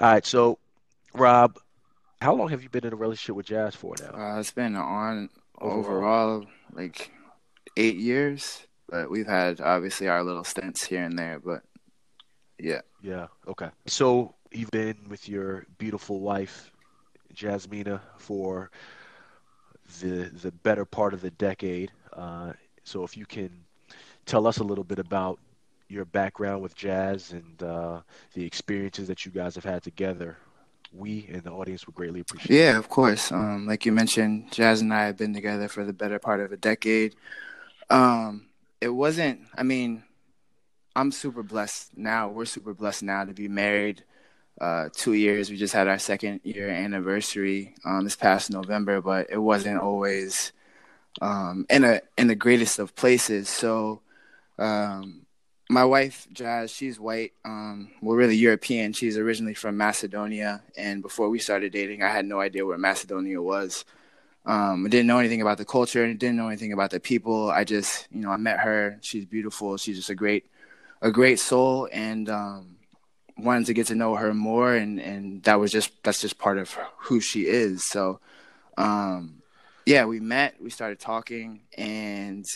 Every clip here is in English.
All right, so Rob, how long have you been in a relationship with Jazz for now? Uh, it's been on overall, like eight years, but we've had obviously our little stints here and there. But yeah, yeah, okay. So you've been with your beautiful wife, Jasmina, for the the better part of the decade. Uh, so if you can tell us a little bit about your background with jazz and uh, the experiences that you guys have had together, we and the audience would greatly appreciate. Yeah, of course. Um, like you mentioned, Jazz and I have been together for the better part of a decade. Um, it wasn't. I mean, I'm super blessed now. We're super blessed now to be married. Uh, two years. We just had our second year anniversary um, this past November, but it wasn't always um, in a in the greatest of places. So um, my wife Jazz, she's white. Um, we're really European. She's originally from Macedonia, and before we started dating, I had no idea where Macedonia was. Um, I didn't know anything about the culture and didn't know anything about the people. I just, you know, I met her. She's beautiful. She's just a great, a great soul, and um, wanted to get to know her more. And and that was just that's just part of who she is. So, um, yeah, we met. We started talking, and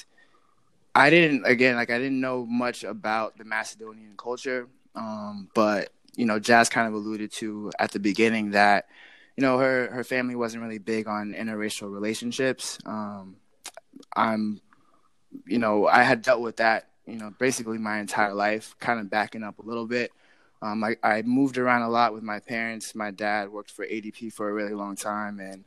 I didn't again like I didn't know much about the Macedonian culture, um, but you know, Jazz kind of alluded to at the beginning that you know her her family wasn't really big on interracial relationships. Um, I'm, you know, I had dealt with that you know basically my entire life. Kind of backing up a little bit. Um, I, I moved around a lot with my parents. My dad worked for ADP for a really long time, and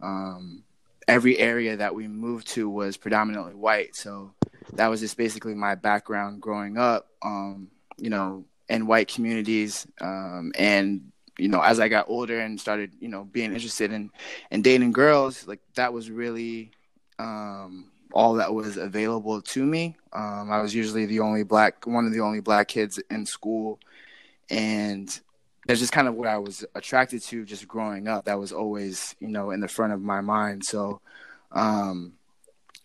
um, every area that we moved to was predominantly white. So that was just basically my background growing up, um, you know, in white communities. Um, and, you know, as I got older and started, you know, being interested in, in dating girls, like that was really um, all that was available to me. Um, I was usually the only black, one of the only black kids in school. And that's just kind of what I was attracted to just growing up. That was always, you know, in the front of my mind. So, um,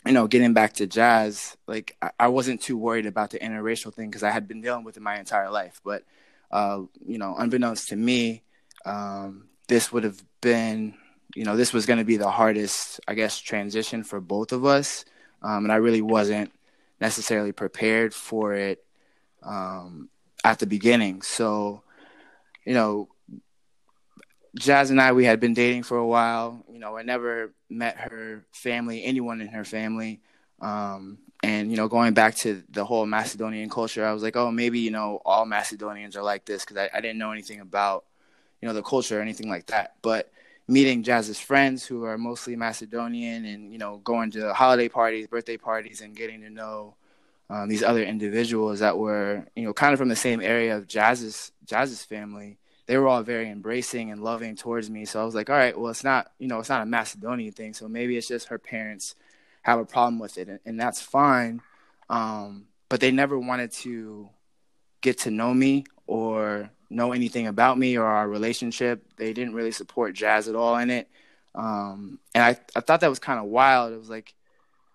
you know, getting back to jazz, like I, I wasn't too worried about the interracial thing because I had been dealing with it my entire life. But, uh, you know, unbeknownst to me, um, this would have been, you know, this was going to be the hardest, I guess, transition for both of us. Um, and I really wasn't necessarily prepared for it um, at the beginning. So, you know, Jazz and I, we had been dating for a while. You know, I never met her family, anyone in her family. Um, and, you know, going back to the whole Macedonian culture, I was like, oh, maybe, you know, all Macedonians are like this because I, I didn't know anything about, you know, the culture or anything like that. But meeting Jazz's friends who are mostly Macedonian and, you know, going to holiday parties, birthday parties, and getting to know um, these other individuals that were, you know, kind of from the same area of Jazz's Jazz's family they were all very embracing and loving towards me. So I was like, all right, well, it's not, you know, it's not a Macedonian thing. So maybe it's just her parents have a problem with it, and, and that's fine. Um, but they never wanted to get to know me or know anything about me or our relationship. They didn't really support jazz at all in it. Um, and I, I thought that was kind of wild. It was like,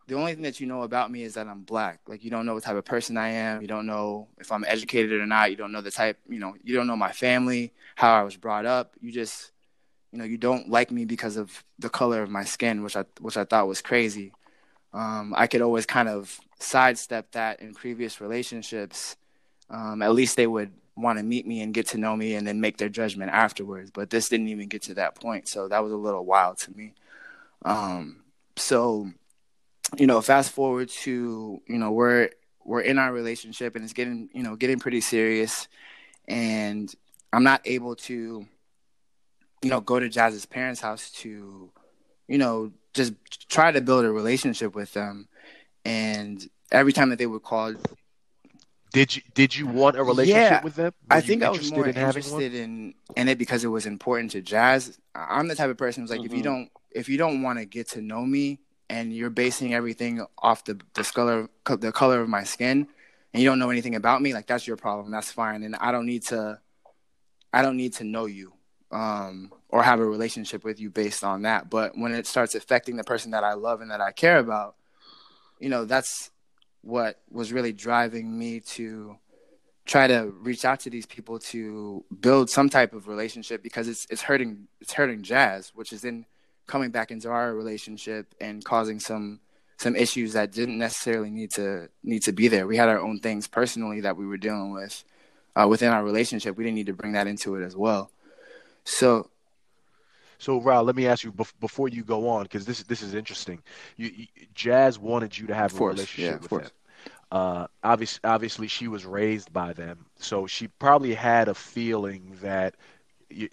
the only thing that you know about me is that I'm black. Like you don't know what type of person I am. You don't know if I'm educated or not. You don't know the type, you know, you don't know my family, how I was brought up. You just, you know, you don't like me because of the color of my skin, which I which I thought was crazy. Um, I could always kind of sidestep that in previous relationships. Um, at least they would want to meet me and get to know me and then make their judgment afterwards. But this didn't even get to that point, so that was a little wild to me. Um, so you know, fast forward to, you know, we're we're in our relationship and it's getting, you know, getting pretty serious and I'm not able to you know, go to Jazz's parents' house to, you know, just try to build a relationship with them. And every time that they would call did you did you want a relationship yeah, with them? Were I think I was more in interested in in it because it was important to Jazz. I'm the type of person who's like, mm-hmm. if you mm-hmm. don't if you don't want to get to know me, and you're basing everything off the the color the color of my skin and you don't know anything about me like that's your problem that's fine and i don't need to i don't need to know you um, or have a relationship with you based on that but when it starts affecting the person that i love and that i care about you know that's what was really driving me to try to reach out to these people to build some type of relationship because it's it's hurting it's hurting jazz which is then coming back into our relationship and causing some some issues that didn't necessarily need to need to be there we had our own things personally that we were dealing with uh, within our relationship we didn't need to bring that into it as well so so, Raul, let me ask you before you go on, because this this is interesting. You, you, Jazz wanted you to have a relationship yeah, with course. him. Uh, obviously, obviously, she was raised by them, so she probably had a feeling that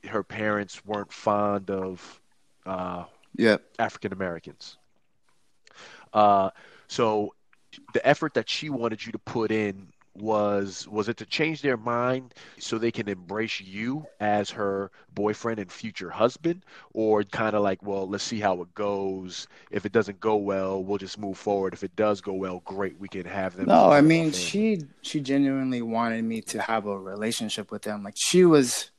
her parents weren't fond of uh, yeah. African Americans. Uh, so the effort that she wanted you to put in was was it to change their mind so they can embrace you as her boyfriend and future husband? Or kind of like well let's see how it goes. If it doesn't go well we'll just move forward. If it does go well great we can have them no i mean she she genuinely wanted me to have a relationship with them. Like she was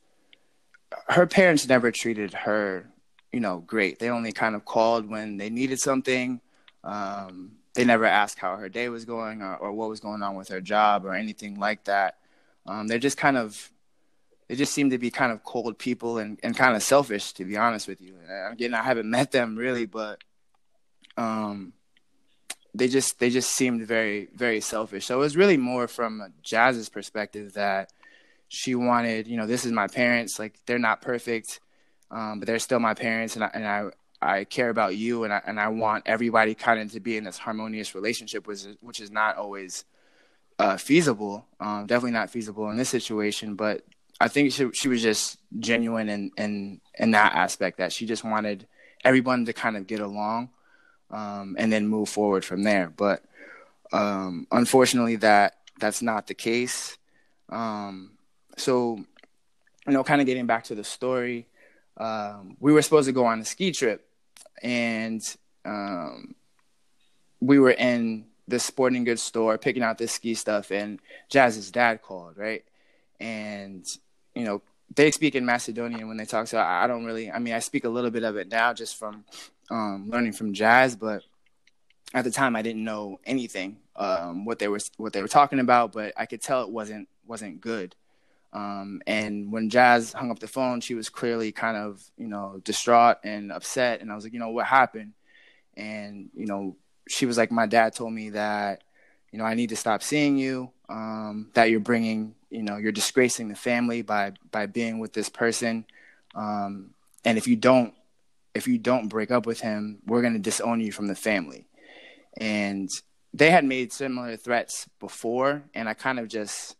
her parents never treated her you know great they only kind of called when they needed something um they never asked how her day was going or, or what was going on with her job or anything like that. Um, they're just kind of, they just seem to be kind of cold people and, and kind of selfish, to be honest with you. And again, I haven't met them really, but um, they just they just seemed very very selfish. So it was really more from Jazz's perspective that she wanted, you know, this is my parents, like they're not perfect, um, but they're still my parents, and I, and I I care about you and I, and I want everybody kind of to be in this harmonious relationship, which is, which is not always uh, feasible. Um, definitely not feasible in this situation, but I think she, she was just genuine in, in, in that aspect that she just wanted everyone to kind of get along um, and then move forward from there. But um, unfortunately, that that's not the case. Um, so, you know, kind of getting back to the story, um, we were supposed to go on a ski trip and um, we were in the sporting goods store picking out this ski stuff, and Jazz's dad called, right? And you know, they speak in Macedonian when they talk, so I don't really. I mean, I speak a little bit of it now just from um, learning from Jazz, but at the time I didn't know anything um, what they were what they were talking about, but I could tell it wasn't wasn't good. Um, and when Jazz hung up the phone, she was clearly kind of, you know, distraught and upset. And I was like, you know, what happened? And, you know, she was like, my dad told me that, you know, I need to stop seeing you, um, that you're bringing, you know, you're disgracing the family by, by being with this person. Um, and if you don't, if you don't break up with him, we're going to disown you from the family. And they had made similar threats before. And I kind of just,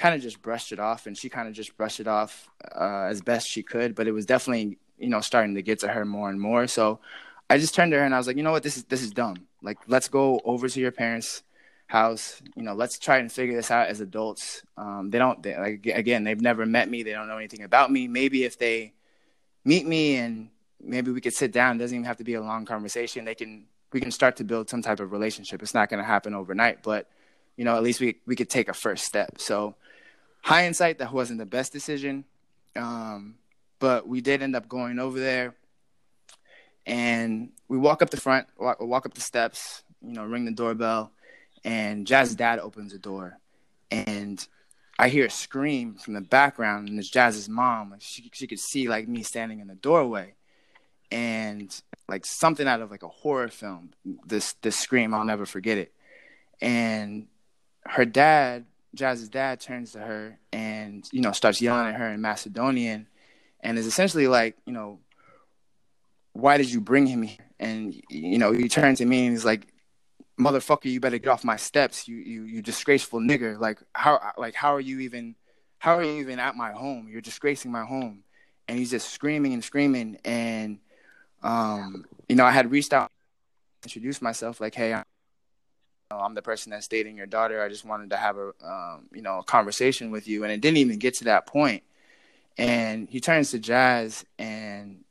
kind of just brushed it off, and she kind of just brushed it off uh, as best she could. But it was definitely you know starting to get to her more and more. So I just turned to her and I was like, you know what, this is this is dumb. Like let's go over to your parents' house. You know, let's try and figure this out as adults. Um, they don't they, like again, they've never met me. They don't know anything about me. Maybe if they meet me and maybe we could sit down. It doesn't even have to be a long conversation. They can we can start to build some type of relationship. It's not going to happen overnight, but you know, at least we we could take a first step. So hindsight, that wasn't the best decision. Um, but we did end up going over there, and we walk up the front, walk, walk up the steps, you know, ring the doorbell, and Jazz's dad opens the door, and I hear a scream from the background, and it's Jazz's mom. She she could see like me standing in the doorway, and like something out of like a horror film. This this scream, I'll never forget it. And her dad Jazz's dad turns to her and you know starts yelling at her in Macedonian, and is essentially like, you know, why did you bring him here? And you know, he turns to me and he's like, motherfucker, you better get off my steps, you you you disgraceful nigger. Like how like how are you even how are you even at my home? You're disgracing my home. And he's just screaming and screaming and um, you know, I had reached out introduced myself like, hey, I'm I'm the person that's dating your daughter. I just wanted to have a, um, you know, a conversation with you. And it didn't even get to that point. And he turns to Jazz and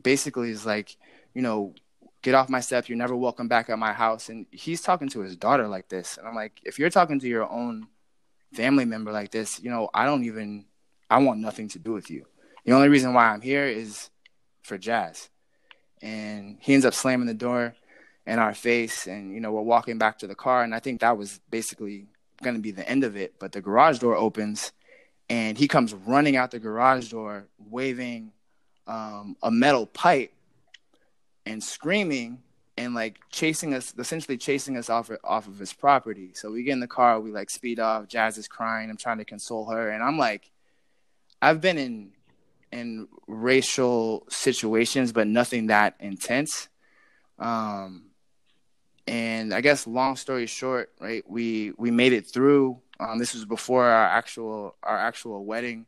basically is like, you know, get off my step. You're never welcome back at my house. And he's talking to his daughter like this. And I'm like, if you're talking to your own family member like this, you know, I don't even, I want nothing to do with you. The only reason why I'm here is for Jazz. And he ends up slamming the door in our face and you know we're walking back to the car and i think that was basically going to be the end of it. But the garage door opens, and he comes running out the garage door, waving um, a metal pipe and screaming and like chasing us, essentially chasing us off off of his property. So we get in the car, we like speed off. Jazz is crying. I'm trying to console her, and I'm like, I've been in in racial situations, but nothing that intense. Um, and I guess long story short, right? We we made it through. Um, this was before our actual our actual wedding.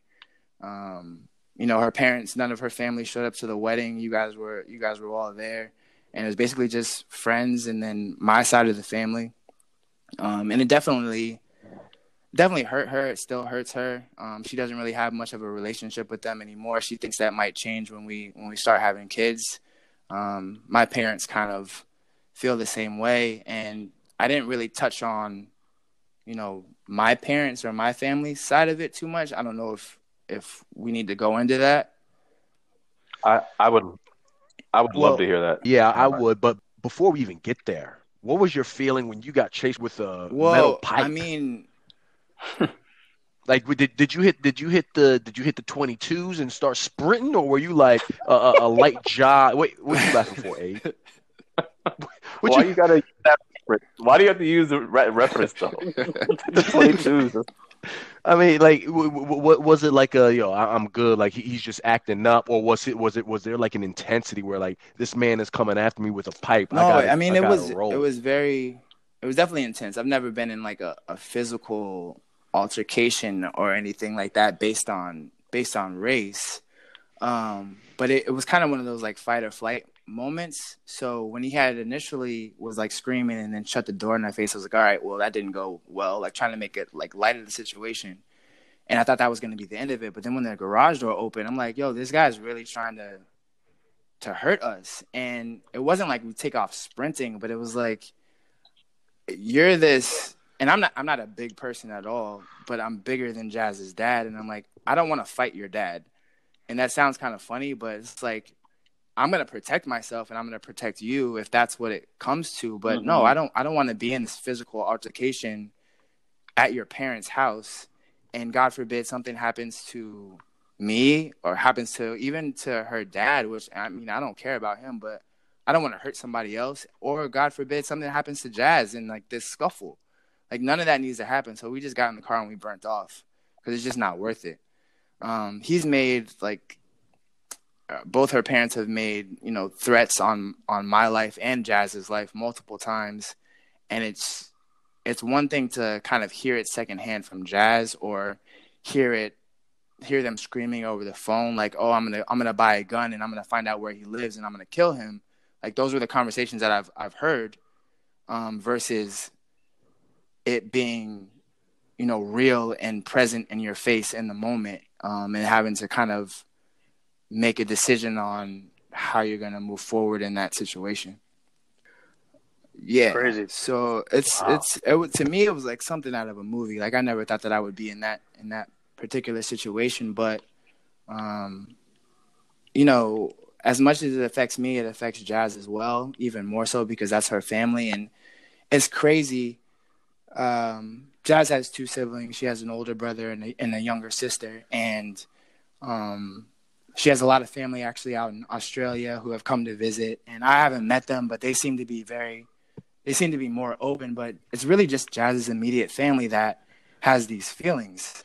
Um, you know, her parents, none of her family showed up to the wedding. You guys were you guys were all there, and it was basically just friends and then my side of the family. Um, and it definitely definitely hurt her. It still hurts her. Um, she doesn't really have much of a relationship with them anymore. She thinks that might change when we when we start having kids. Um, my parents kind of feel the same way, and I didn't really touch on, you know, my parents or my family side of it too much. I don't know if if we need to go into that. I I would I would well, love to hear that. Yeah, I would. But before we even get there, what was your feeling when you got chased with a well, metal pipe? I mean, like did did you hit did you hit the did you hit the twenty twos and start sprinting, or were you like a, a, a light jog? Wait, what are you laughing for, Abe? Why you, you gotta use that reference? Why do you have to use the re- reference though? the twenty twos. I mean, like, what was it like? A yo, I'm good. Like he's just acting up, or was it was it was there like an intensity where like this man is coming after me with a pipe? No, I, gotta, I mean I it was roll. it was very it was definitely intense. I've never been in like a, a physical altercation or anything like that based on based on race. Um, but it, it was kind of one of those like fight or flight moments. So when he had initially was like screaming and then shut the door in my face, I was like, all right, well that didn't go well. Like trying to make it like light of the situation. And I thought that was gonna be the end of it. But then when the garage door opened, I'm like, yo, this guy's really trying to to hurt us. And it wasn't like we take off sprinting, but it was like you're this and I'm not I'm not a big person at all, but I'm bigger than Jazz's dad and I'm like, I don't want to fight your dad. And that sounds kind of funny, but it's like I'm gonna protect myself and I'm gonna protect you if that's what it comes to. But mm-hmm. no, I don't I don't want to be in this physical altercation at your parents' house and God forbid something happens to me or happens to even to her dad, which I mean I don't care about him, but I don't want to hurt somebody else or God forbid something happens to Jazz in like this scuffle. Like none of that needs to happen. So we just got in the car and we burnt off because it's just not worth it. Um, he's made like both her parents have made you know threats on on my life and Jazz's life multiple times, and it's it's one thing to kind of hear it secondhand from Jazz or hear it hear them screaming over the phone like oh I'm gonna I'm gonna buy a gun and I'm gonna find out where he lives and I'm gonna kill him. Like those were the conversations that I've I've heard um, versus it being you know real and present in your face in the moment um, and having to kind of make a decision on how you're going to move forward in that situation. Yeah. Crazy. So it's wow. it's it, to me it was like something out of a movie. Like I never thought that I would be in that in that particular situation, but um you know, as much as it affects me, it affects Jazz as well, even more so because that's her family and it's crazy. Um Jazz has two siblings. She has an older brother and a, and a younger sister and um she has a lot of family actually out in Australia who have come to visit, and I haven't met them, but they seem to be very, they seem to be more open. But it's really just Jazz's immediate family that has these feelings,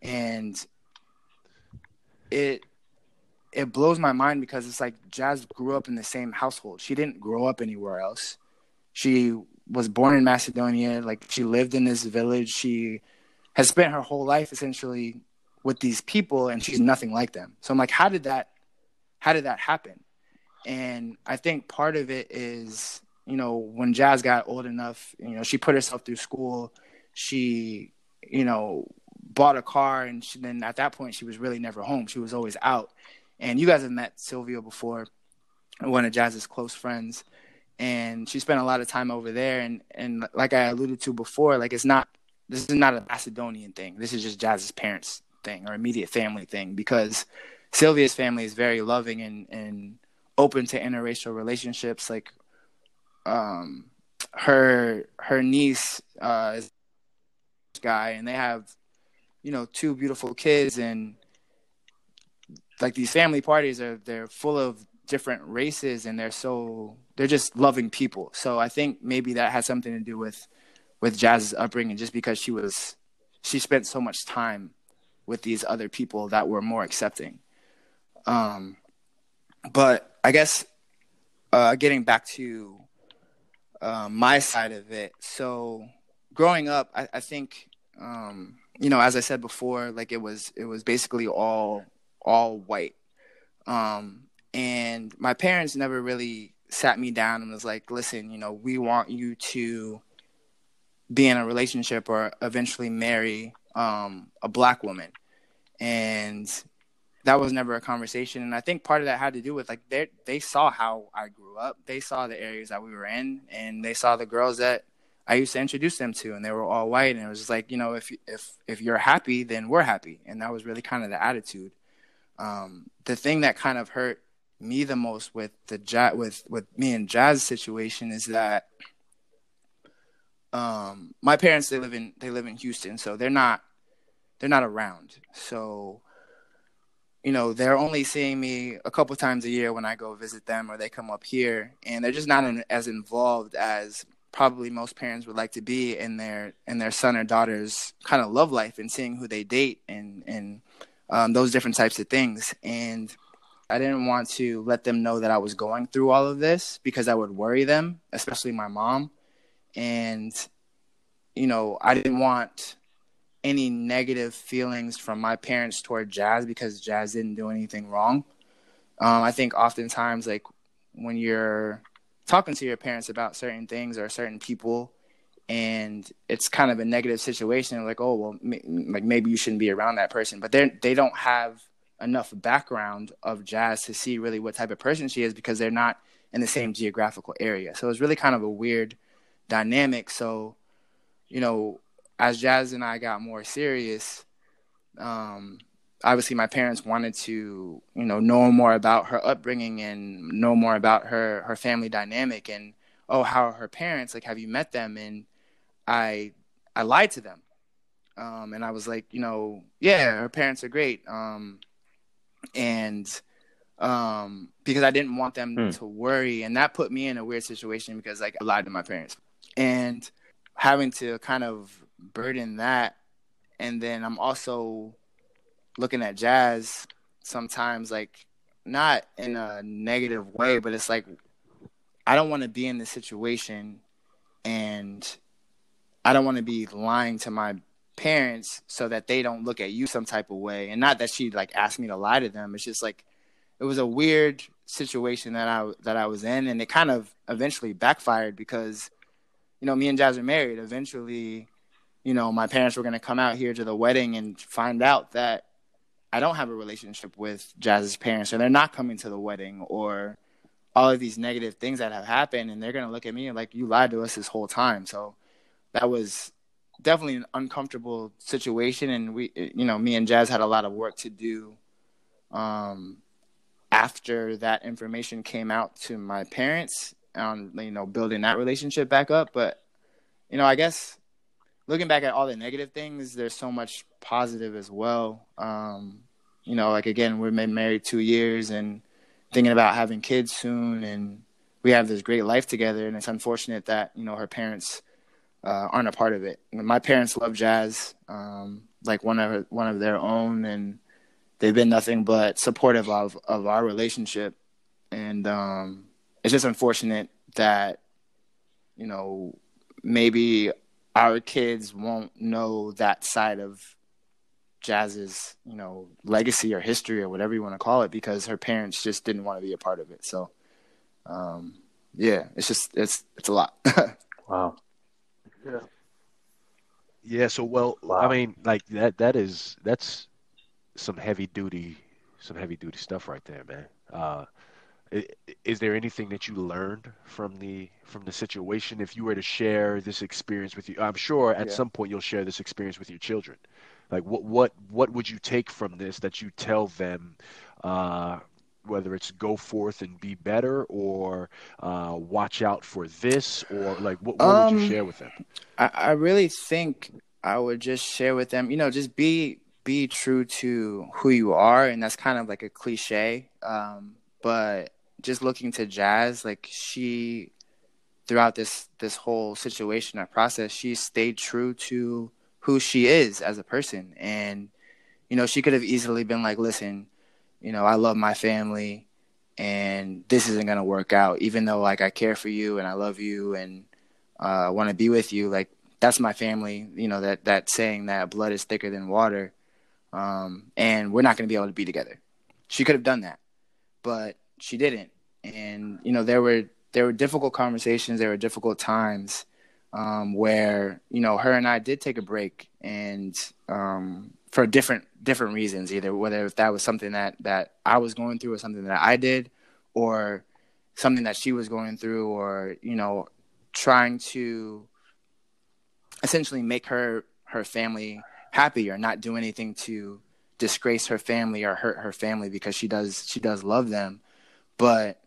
and it it blows my mind because it's like Jazz grew up in the same household. She didn't grow up anywhere else. She was born in Macedonia. Like she lived in this village. She has spent her whole life essentially with these people and she's nothing like them. So I'm like, how did that how did that happen? And I think part of it is, you know, when Jazz got old enough, you know, she put herself through school. She, you know, bought a car and she, then at that point she was really never home. She was always out. And you guys have met Sylvia before, one of Jazz's close friends. And she spent a lot of time over there and, and like I alluded to before, like it's not this is not a Macedonian thing. This is just Jazz's parents thing or immediate family thing because Sylvia's family is very loving and, and open to interracial relationships. Like, um, her her niece uh, is guy, and they have, you know, two beautiful kids, and like these family parties are they're full of different races, and they're so they're just loving people. So I think maybe that has something to do with with Jazz's upbringing, just because she was she spent so much time with these other people that were more accepting. Um, but I guess uh, getting back to uh, my side of it. So growing up, I, I think um, you know, as I said before, like it was it was basically all all white. Um, and my parents never really sat me down and was like, "Listen, you know, we want you to be in a relationship or eventually marry um, a black woman." And that was never a conversation. And i think part of that had to do with like they they saw how i grew up. They saw the areas that we were in and they saw the girls that i used to introduce them to and they were all white. And it was just like you know if if if you're happy then we're happy. And that was really kind of the attitude. Um, the thing that kind of hurt me the most with the jazz with with me and jazz situation is that um, my parents they live in they live in houston so they're not they're not around so you know, they're only seeing me a couple times a year when I go visit them or they come up here, and they're just not in, as involved as probably most parents would like to be in their in their son or daughter's kind of love life and seeing who they date and and um, those different types of things. And I didn't want to let them know that I was going through all of this because I would worry them, especially my mom. And you know, I didn't want any negative feelings from my parents toward Jazz because Jazz didn't do anything wrong. Um, I think oftentimes, like when you're talking to your parents about certain things or certain people, and it's kind of a negative situation, like, oh well, like maybe you shouldn't be around that person, but they they don't have enough background of Jazz to see really what type of person she is because they're not in the same geographical area. So it's really kind of a weird dynamic. So, you know, as Jazz and I got more serious, um, obviously my parents wanted to, you know, know more about her upbringing and know more about her her family dynamic and oh, how are her parents? Like, have you met them? And I I lied to them, um, and I was like, you know, yeah, her parents are great, um, and um, because I didn't want them hmm. to worry, and that put me in a weird situation because like I lied to my parents, and having to kind of burden that. And then i'm also looking at jazz sometimes like not in a negative way but it's like i don't want to be in this situation and i don't want to be lying to my parents so that they don't look at you some type of way. And not that she like asked me to lie to them. It's just like it was a weird situation that i that i was in. And it kind of eventually backfired because you know me and jazz are married. Eventually you know, my parents were going to come out here to the wedding and find out that I don't have a relationship with Jazz's parents, or they're not coming to the wedding, or all of these negative things that have happened, and they're going to look at me like you lied to us this whole time. So that was definitely an uncomfortable situation, and we, you know, me and Jazz had a lot of work to do. Um, after that information came out to my parents on you know building that relationship back up but you know i guess looking back at all the negative things, there's so much positive as well. Um, you know, like again, we've been married two years and thinking about having kids soon, and we have this great life together. And it's unfortunate that you know her parents uh, aren't a part of it. My parents love jazz, um, like one of one of their own, and they've been nothing but supportive of of our relationship. And um, it's just unfortunate that you know maybe our kids won't know that side of jazz's you know legacy or history or whatever you want to call it because her parents just didn't want to be a part of it. So um yeah it's just it's it's a lot. Wow. Yeah. Yeah so well wow. i mean like that that is that's some heavy duty some heavy duty stuff right there man. Uh is there anything that you learned from the from the situation? If you were to share this experience with you i'm sure at yeah. some point you'll share this experience with your children. Like what what what would you take from this that you tell them uh, whether it's go forth and be better or uh, watch out for this or like what, what um, would you um, share with them? I, I really think I would just share with them, you know, just be be true to who you are, and that's kind of like a cliche, um, but just looking to Jazz, like she throughout this this whole situation, or process, she stayed true to who she is as a person, and you know, she could have easily been like, "Listen, you know, I love my family." and this isn't gonna work out. Even though like I care for you and I love you and uh, want to be with you, like that's my family. You know that that saying that blood is thicker than water, um, and we're not gonna be able to be together. She could have done that, but she didn't. And you know there were there were difficult conversations, there were difficult times um, where you know her and I did take a break, and um, for different different reasons, either whether if that was something that that I was going through or something that I did, or something that she was going through, or you know, trying to essentially make her her family happy or not do anything to disgrace her family or hurt her family because she does she does love them but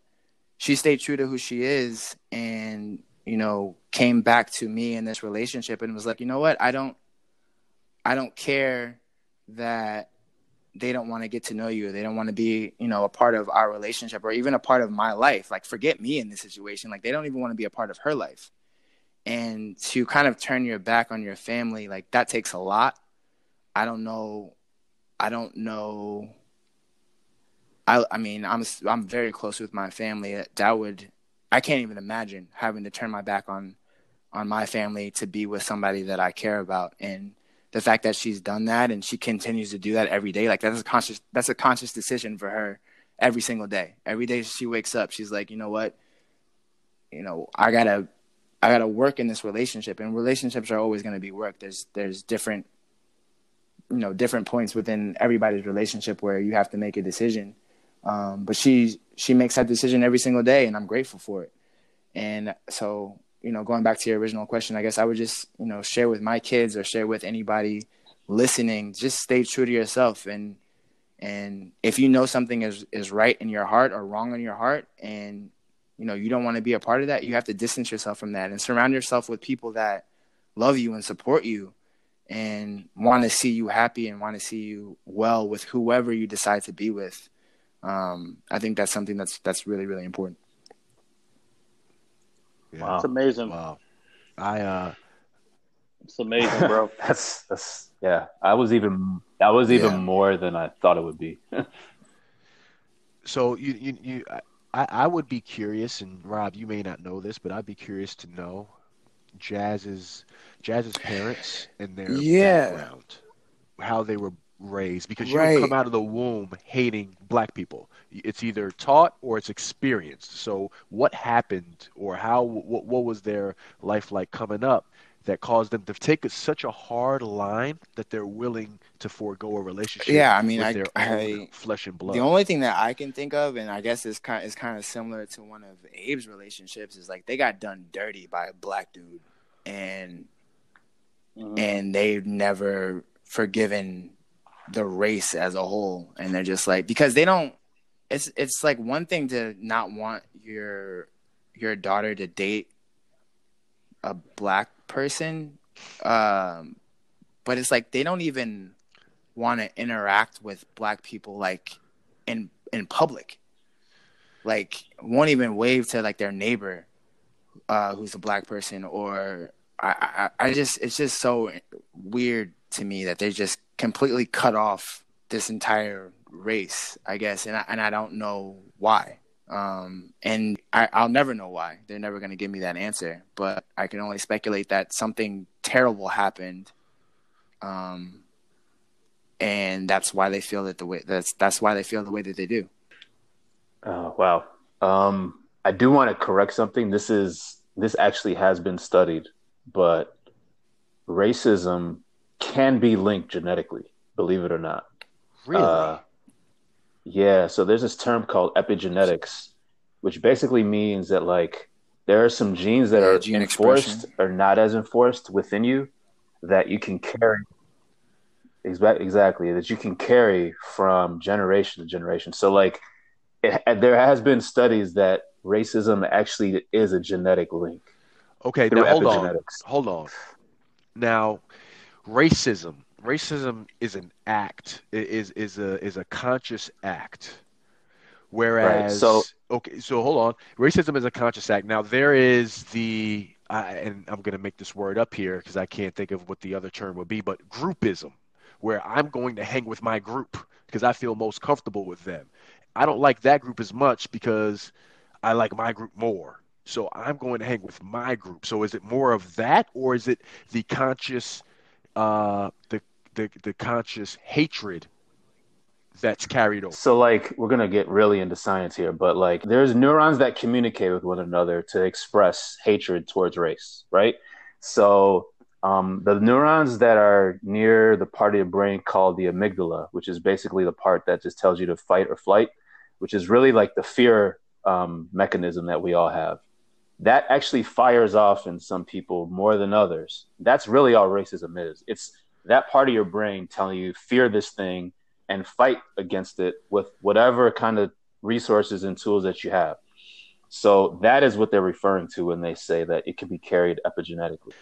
she stayed true to who she is and you know came back to me in this relationship and was like you know what? I don't i don't care that they don't want to get to know you. They don't want to be you know a part of our relationship or even a part of my life. Like forget me in this situation. Like they don't even want to be a part of her life. And to kind of turn your back on your family like that takes a lot. I don't know i don't know i i mean i'm i'm very close with my family that would i can't even imagine having to turn my back on on my family to be with somebody that i care about and the fact that she's done that and she continues to do that every day, like that's a conscious that's a conscious decision for her every single day. Every day she wakes up, she's like, you know what? You know, I gotta I gotta work in this relationship. And relationships are always gonna be work. There's there's different you know, different points within everybody's relationship where you have to make a decision. Um, but she she makes that decision every single day and I'm grateful for it. And so you know, going back to your original question, I guess I would just, you know, share with my kids or share with anybody listening, just stay true to yourself and and if you know something is is right in your heart or wrong in your heart and you know, you don't want to be a part of that, you have to distance yourself from that and surround yourself with people that love you and support you and want to see you happy and want to see you well with whoever you decide to be with. Um, I think that's something that's that's really really important. Yeah. Wow. It's amazing. Wow. I uh it's amazing, bro. that's that's yeah. I was even that was even yeah. more than I thought it would be. so you you, you I, I would be curious and Rob, you may not know this, but I'd be curious to know Jazz's Jazz's parents and their yeah. background. How they were raised because you right. come out of the womb hating black people. It's either taught or it's experienced. So what happened or how what, what was their life like coming up that caused them to take such a hard line that they're willing to forego a relationship. Yeah, I mean, I, I, flesh and blood. The only thing that I can think of, and I guess it's kind is kind of similar to one of Abe's relationships, is like they got done dirty by a black dude, and mm-hmm. and they've never forgiven the race as a whole. And they're just like because they don't it's it's like one thing to not want your your daughter to date a black person um but it's like they don't even want to interact with black people like in in public. Like won't even wave to like their neighbor uh who's a black person or I, I i just it's just so weird to me that they just completely cut off this entire race, I guess, and I, and I don't know why. Um, and I, I'll never know why. They're never going to give me that answer, but I can only speculate that something terrible happened. Um, and that's why they feel that the way that's that's why they feel the way that they do. Oh wow. Um, I do want to correct something. This is this actually has been studied, but racism can be linked genetically, believe it or not. Really? Uh, yeah. So there's this term called epigenetics, which basically means that like there are some genes that yeah, are enforced expression. or not as enforced within you that you can carry. Exactly, that you can carry from generation to generation. So, like, it, there has been studies that racism actually is a genetic link. Okay, now hold on. Hold on. Now, racism. Racism is an act. It is is a is a conscious act. Whereas, Right, so- okay, so hold on. Racism is a conscious act. Now there is the, I and I'm going to make this word up here because I can't think of what the other term would be, but groupism, where I'm going to hang with my group because I feel most comfortable with them. I don't like that group as much because I like my group more. So I'm going to hang with my group. So is it more of that, or is it the conscious, uh, the the the conscious hatred that's carried over? So, like, we're gonna get really into science here, but like, there's neurons that communicate with one another to express hatred towards race, right? So, um, the neurons that are near the part of your brain called the amygdala, which is basically the part that just tells you to fight or flight, which is really like the fear um, mechanism that we all have. That actually fires off in some people more than others. That's really all racism is. It's that part of your brain telling you fear this thing and fight against it with whatever kind of resources and tools that you have. So that is what they're referring to when they say that it can be carried epigenetically.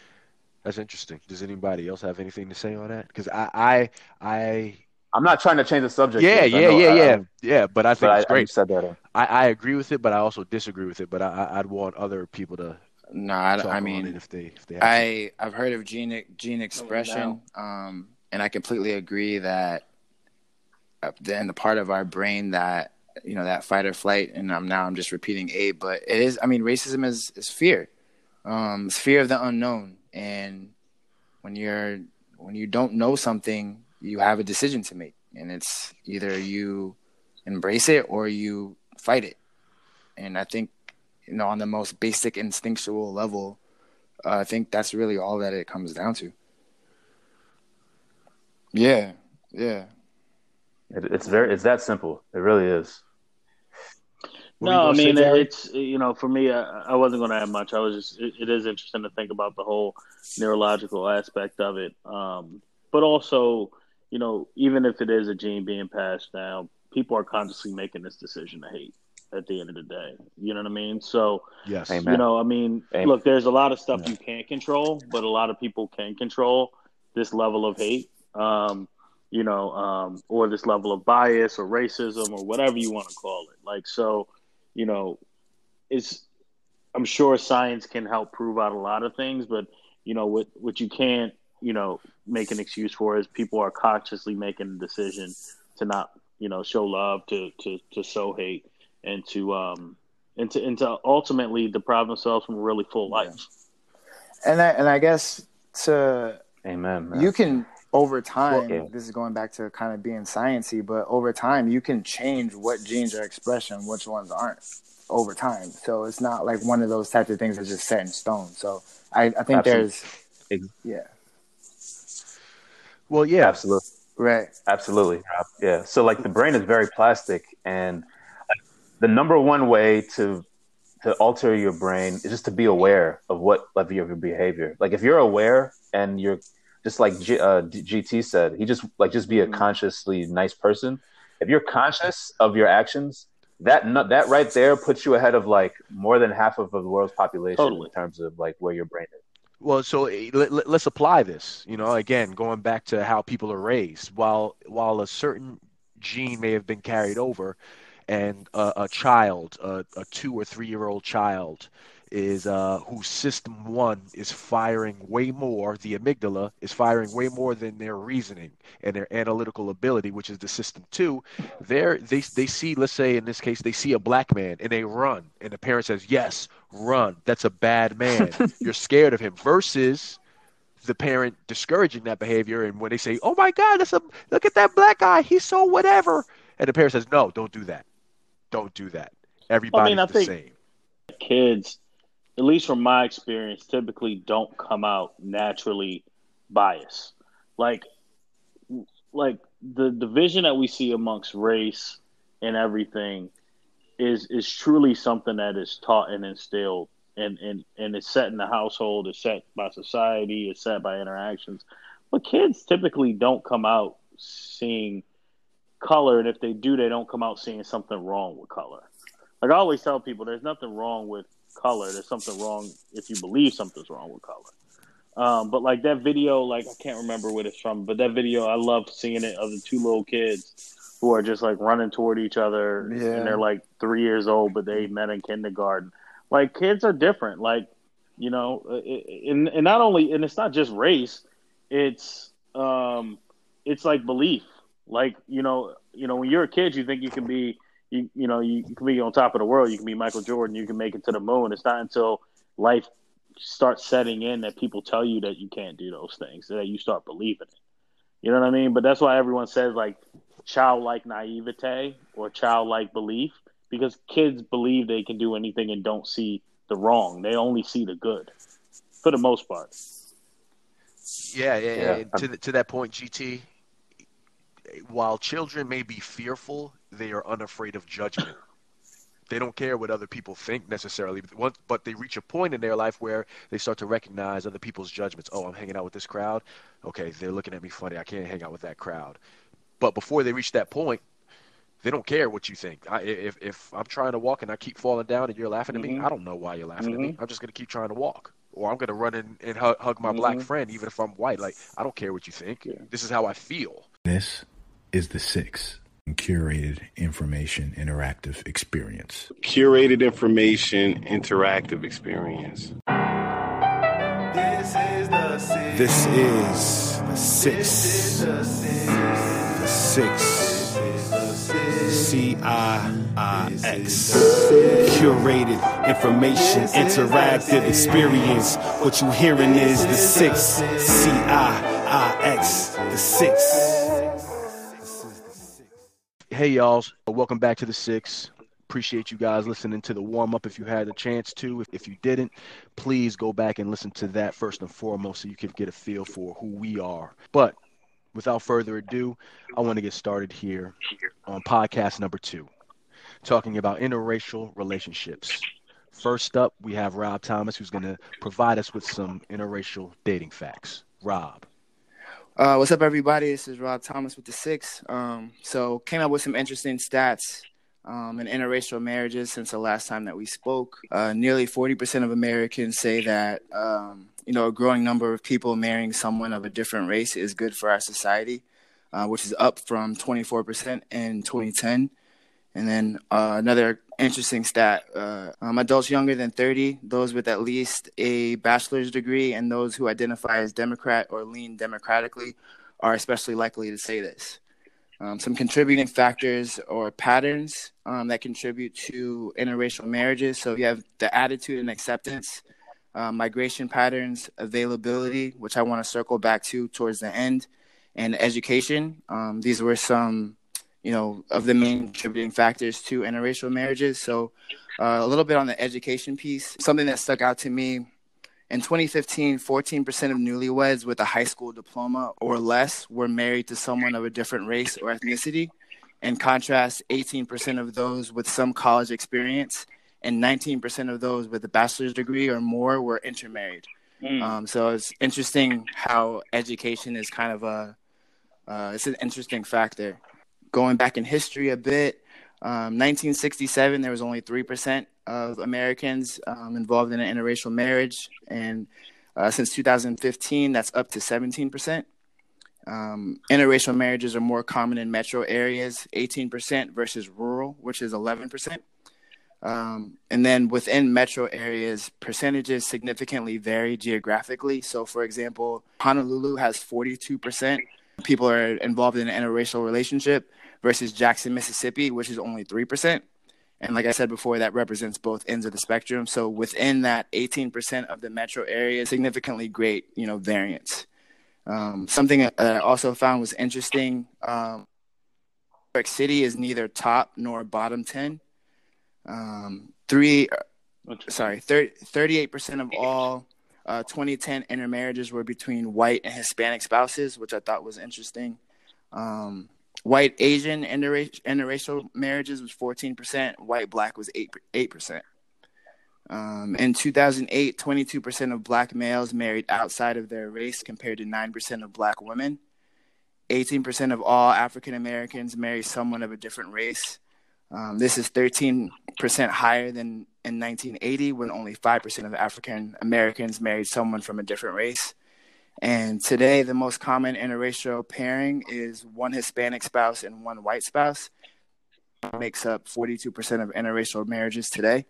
That's interesting. Does anybody else have anything to say on that? Because I, I, I, I'm not trying to change the subject. yeah, James. Yeah, know, yeah, I- yeah, I'm- yeah. But I think but I, it's I great. said that. uh, I, I agree with it, but I also disagree with it. But I, I- I'd want other people to No, I, talk I on mean, it if they, if they have some- I I've heard of gene gene expression, um, and I completely agree that uh, then the part of our brain that you know that fight or flight, and I'm now I'm just repeating A, but it is. I mean, racism is is fear, um, it's fear of the unknown, and when you're when you don't know something, you have a decision to make, and it's either you embrace it or you fight it, and I think you know on the most basic instinctual level. Uh, I think that's really all that it comes down to. Yeah, yeah. It, it's very, it's that simple. It really is. What No, I mean Terry? it's you know for me, I, I wasn't going to add much. I was just it, it is interesting to think about the whole neurological aspect of it, um, but also you know even if it is a gene being passed down, people are consciously making this decision to hate. At the end of the day, you know what I mean. So yes. Amen. you know, I mean, Amen. look, there's a lot of stuff Yeah. you can't control, but a lot of people can control this level of hate, um, you know, um, or this level of bias or racism or whatever you want to call it. Like, so, you know, it's, I'm sure science can help prove out a lot of things, but, you know, what, what you can't, you know, make an excuse for is people are consciously making a decision to not, you know, show love, to, to, to sow hate and to, um, and to, and to ultimately deprive themselves from a really full life. And I and I guess to Amen. man. you can over time. Yeah. This is going back to kind of being sciency, but over time you can change what genes are expressed and which ones aren't. Over time, so it's not like one of those types of things that's just set in stone. So I, I think Absolutely. there's yeah Well, yeah. Absolutely. right Absolutely. Yeah. So like the brain is very plastic and the number one way to to alter your brain is just to be aware of what level of your, behavior. Like if you're aware and you're just like G, uh, GT said, he just like just be a Mhm. consciously nice person. If you're conscious of your actions, that that right there puts you ahead of like more than half of the world's population Totally. in terms of like where your brain is. Well, so eh, let, us apply this. You know, again, going back to how people are raised. While while a certain gene may have been carried over, and a, a child, a, a two or three year old child, is uh, whose system one is firing way more. The amygdala is firing way more than their reasoning and their analytical ability, which is the system two. They're, they they see, let's say in this case, they see a black man and they run, and the parent says, "Yes, run. That's a bad man. You're scared of him." Versus the parent discouraging that behavior, and when they say, "Oh my God, that's a look at that black guy. He's so whatever," and the parent says, "No, don't do that. Don't do that. Everybody's I the think- same." kids, at least from my experience, typically don't come out naturally biased. Like, like the division that we see amongst race and everything is is truly something that is taught and instilled, and and and it's set in the household, it's set by society, it's set by interactions. But kids typically don't come out seeing color, and if they do, they don't come out seeing something wrong with color. Like I always tell people, there's nothing wrong with color. There's something wrong if you believe something's wrong with color. Um, but like that video, like I can't remember what it's from, but that video I love seeing it of the two little kids who are just like running toward each other, Yeah. and they're like three years old, but they met in kindergarten. Like kids are different, like you know, uh, and and not only, and it's not just race, it's um, it's like belief. Like you know, you know, when you're a kid, you think you can be, you you know, you, you can be on top of the world. You can be Michael Jordan. You can make it to the moon. It's not until life starts setting in that people tell you that you can't do those things, that you start believing it. You know what I mean? But that's why everyone says like childlike naivete or childlike belief because kids believe they can do anything and don't see the wrong. They only see the good for the most part. Yeah, yeah, Yeah. and to the, to that point, GT. While children may be fearful, they are unafraid of judgment. they don't care what other people think necessarily, but they reach a point in their life where they start to recognize other people's judgments. Oh, I'm hanging out with this crowd. Okay, they're looking at me funny. I can't hang out with that crowd. But before they reach that point, they don't care what you think. I, if if I'm trying to walk and I keep falling down and you're laughing at me, Mhm. I don't know why you're laughing at me. Mhm. I'm just gonna keep trying to walk, or I'm gonna run in and hug, hug my black Mhm. friend, even if I'm white. Like I don't care what you think. Yeah. This is how I feel. This is the six curated information interactive experience. curated information interactive experience. This is the six. The six. C I I X. Curated information interactive experience. What you hearing is the six. C I I X. The six. Hey y'all, welcome back to the Six. Appreciate you guys listening to the warm up. If you had a chance to, if, if you didn't, please go back and listen to that first and foremost, so you can get a feel for who we are. But without further ado, I want to get started here on podcast number two, talking about interracial relationships. First up, we have Rob Thomas, who's going to provide us with some interracial dating facts. Rob. Uh, what's up, everybody? This is Rob Thomas with the Six. Um, so, came up with some interesting stats um, in interracial marriages since the last time that we spoke. Uh, nearly 40% of Americans say that um, you know a growing number of people marrying someone of a different race is good for our society, uh, which is up from 24% in 2010. And then uh, another interesting stat uh, um, adults younger than 30, those with at least a bachelor's degree, and those who identify as Democrat or lean democratically are especially likely to say this. Um, some contributing factors or patterns um, that contribute to interracial marriages. So you have the attitude and acceptance, uh, migration patterns, availability, which I want to circle back to towards the end, and education. Um, these were some you know, of the main contributing factors to interracial marriages. So, uh, a little bit on the education piece. Something that stuck out to me in 2015, 14% of newlyweds with a high school diploma or less were married to someone of a different race or ethnicity. In contrast, 18% of those with some college experience and 19% of those with a bachelor's degree or more were intermarried. Mm. Um, so it's interesting how education is kind of a uh, it's an interesting factor. Going back in history a bit, um, 1967 there was only three percent of Americans um, involved in an interracial marriage, and uh, since 2015 that's up to 17 percent. Um, interracial marriages are more common in metro areas, 18% versus rural, which is 11%. Um, and then within metro areas, percentages significantly vary geographically. So, for example, Honolulu has 42% people are involved in an interracial relationship versus Jackson, Mississippi, which is only 3%. And like I said before, that represents both ends of the spectrum. So within that 18% of the metro area, significantly great, you know, variance. Um, something that I also found was interesting. Um, New York City is neither top nor bottom 10. Um, three, sorry, 30, 38% of all uh, 2010 intermarriages were between white and Hispanic spouses, which I thought was interesting. Um, white Asian interracial, marriages was 14%. White black was 8, 8%. Um, in 2008, 22% of black males married outside of their race compared to 9% of black women. 18% of all African Americans marry someone of a different race. Um, this is 13% higher than in 1980 when only 5% of African Americans married someone from a different race. And today, the most common interracial pairing is one Hispanic spouse and one white spouse. Makes up 42% of interracial marriages today.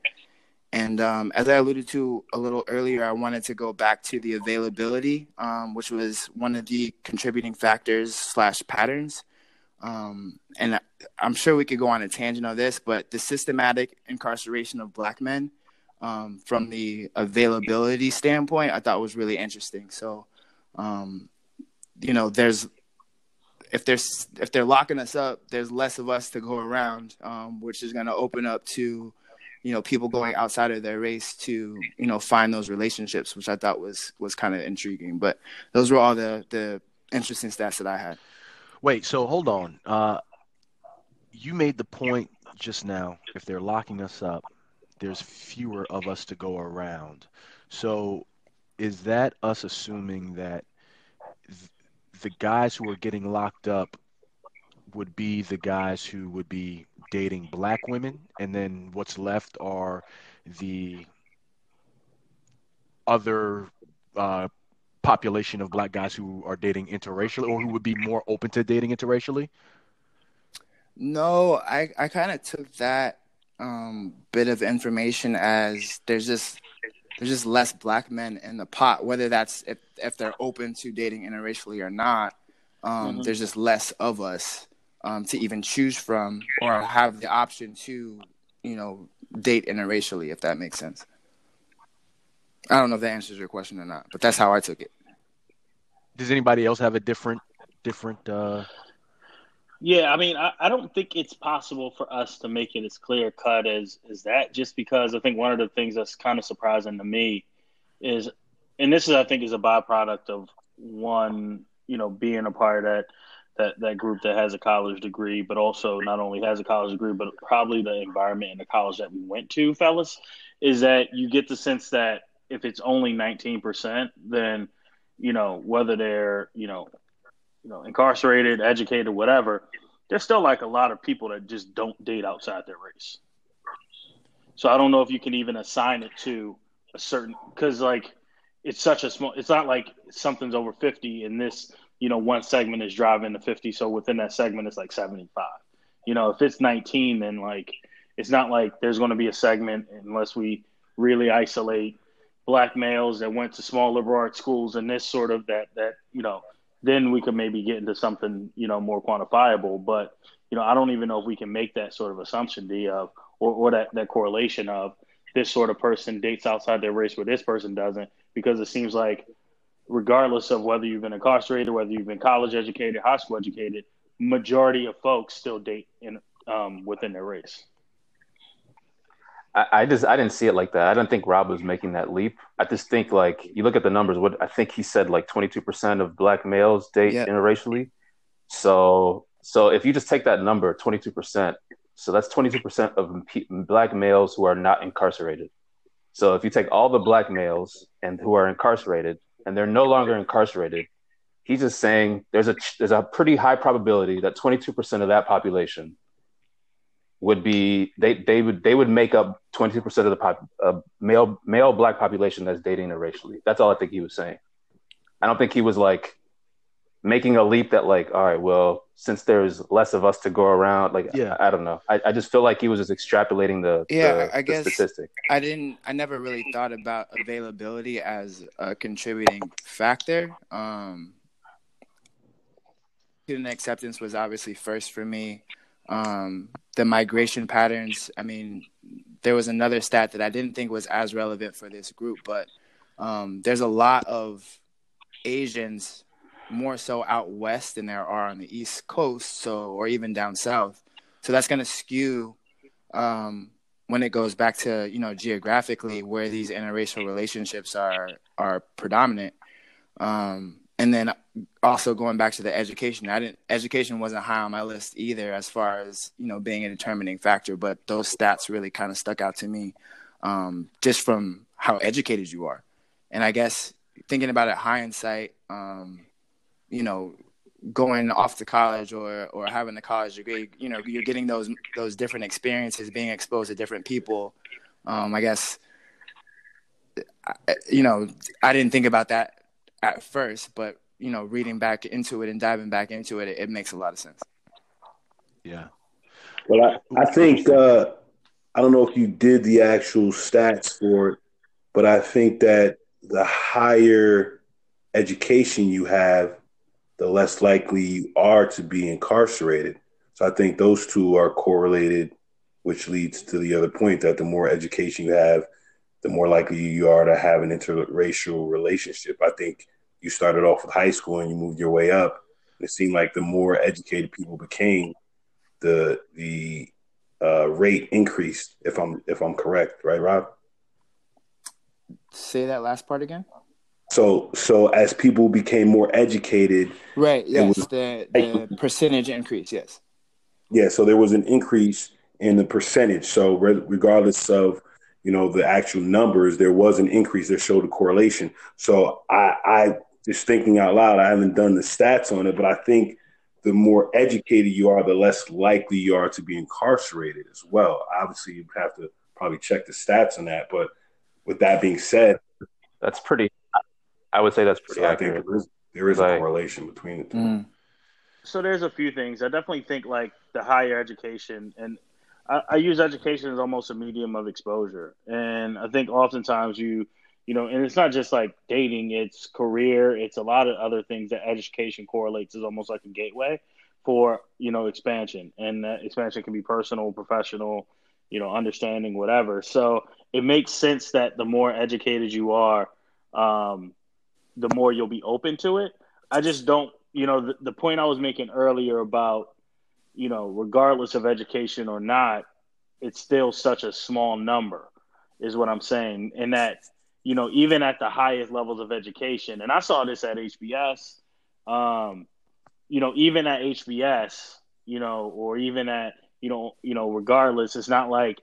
And um, as I alluded to a little earlier, I wanted to go back to the availability, um, which was one of the contributing factors slash patterns. Um, and I'm sure we could go on a tangent of this, but the systematic incarceration of Black men um, from the availability standpoint, I thought was really interesting. So um, you know, there's if there's if they're locking us up, there's less of us to go around, um, which is going to open up to, you know, people going outside of their race to you know find those relationships, which I thought was was kind of intriguing. But those were all the the interesting stats that I had. Wait, so hold on. Uh, you made the point just now. If they're locking us up, there's fewer of us to go around. So is that us assuming that th- the guys who are getting locked up would be the guys who would be dating black women, and then what's left are the other uh, population of black guys who are dating interracially or who would be more open to dating interracially? No, I, I kind of took that um, bit of information as there's just there's just less black men in the pot, whether that's if, if they're open to dating interracially or not. Um, mm-hmm. There's just less of us um, to even choose from or have the option to, you know, date interracially, if that makes sense. I don't know if that answers your question or not, but that's how I took it. Does anybody else have a different, different? uh yeah, I mean, I, I don't think it's possible for us to make it as clear cut as as that. Just because I think one of the things that's kind of surprising to me is, and this is I think is a byproduct of one, you know, being a part of that that that group that has a college degree, but also not only has a college degree, but probably the environment in the college that we went to, fellas, is that you get the sense that if it's only nineteen percent, then you know whether they're you know you know, incarcerated, educated, whatever, there's still like a lot of people that just don't date outside their race. So I don't know if you can even assign it to a certain because like it's such a small. It's not like something's over fifty and this you know one segment is driving to fifty. So within that segment, it's like seventy five. You know, if it's nineteen, then like it's not like there's going to be a segment unless we really isolate black males that went to small liberal arts schools and this sort of that that you know then we could maybe get into something you know more quantifiable. But you know, I don't even know if we can make that sort of assumption, the of or, or that that correlation of this sort of person dates outside their race where this person doesn't, because it seems like regardless of whether you've been incarcerated, whether you've been college educated, high school educated, majority of folks still date in um, within their race. I, I, just I didn't see it like that. I don't think Rob was making that leap. I just think like you look at the numbers. What I think he said like 22 percent of black males date yeah. interracially. So so if you just take that number 22 percent, so that's 22 percent of black males who are not incarcerated. So if you take all the black males and who are incarcerated and they're no longer incarcerated, he's just saying there's a there's a pretty high probability that 22 percent of that population would be they they would they would make up 20% of the pop, uh, male male black population that's dating interracially. That's all I think he was saying. I don't think he was like making a leap that like all right, well, since there's less of us to go around, like yeah. I, I don't know. I, I just feel like he was just extrapolating the yeah. The, I guess statistic. I didn't. I never really thought about availability as a contributing factor. Um, student acceptance was obviously first for me. Um, the migration patterns. I mean, there was another stat that I didn't think was as relevant for this group, but um, there's a lot of Asians more so out west than there are on the East Coast, so or even down south. So that's going to skew um, when it goes back to you know geographically where these interracial relationships are are predominant. Um, and then also going back to the education i didn't education wasn't high on my list either as far as you know being a determining factor but those stats really kind of stuck out to me um, just from how educated you are. And i guess thinking about it hindsight um, you know going off to college or or having a college degree you know you're getting those those different experiences being exposed to different people. Um, i guess you know i didn't think about that at first, but you know, reading back into it and diving back into it, it, it makes a lot of sense. Yeah. Well, I, I think uh, I don't know if you did the actual stats for it, but I think that the higher education you have, the less likely you are to be incarcerated. So I think those two are correlated, which leads to the other point that the more education you have, the more likely you are to have an interracial relationship. I think you started off with high school and you moved your way up. It seemed like the more educated people became, the the uh, rate increased. If I'm if I'm correct, right, Rob? Say that last part again. So so as people became more educated, right? Yes, was, the the percentage increase. Yes. Yeah. So there was an increase in the percentage. So re- regardless of you know the actual numbers, there was an increase that showed a correlation. So I I just thinking out loud, I haven't done the stats on it, but I think the more educated you are, the less likely you are to be incarcerated as well. Obviously, you have to probably check the stats on that. But with that being said, that's pretty. I would say that's pretty so accurate. I think there is, there is like, a correlation between the two. Mm. So there's a few things. I definitely think like the higher education, and I, I use education as almost a medium of exposure. And I think oftentimes you you know, and it's not just like dating, it's career, it's a lot of other things that education correlates is almost like a gateway for, you know, expansion. And that expansion can be personal, professional, you know, understanding, whatever. So it makes sense that the more educated you are, um, the more you'll be open to it. I just don't, you know, the, the point I was making earlier about, you know, regardless of education or not, it's still such a small number, is what I'm saying. And that you know, even at the highest levels of education, and I saw this at HBS, um, you know, even at HBS, you know, or even at, you know, you know, regardless, it's not like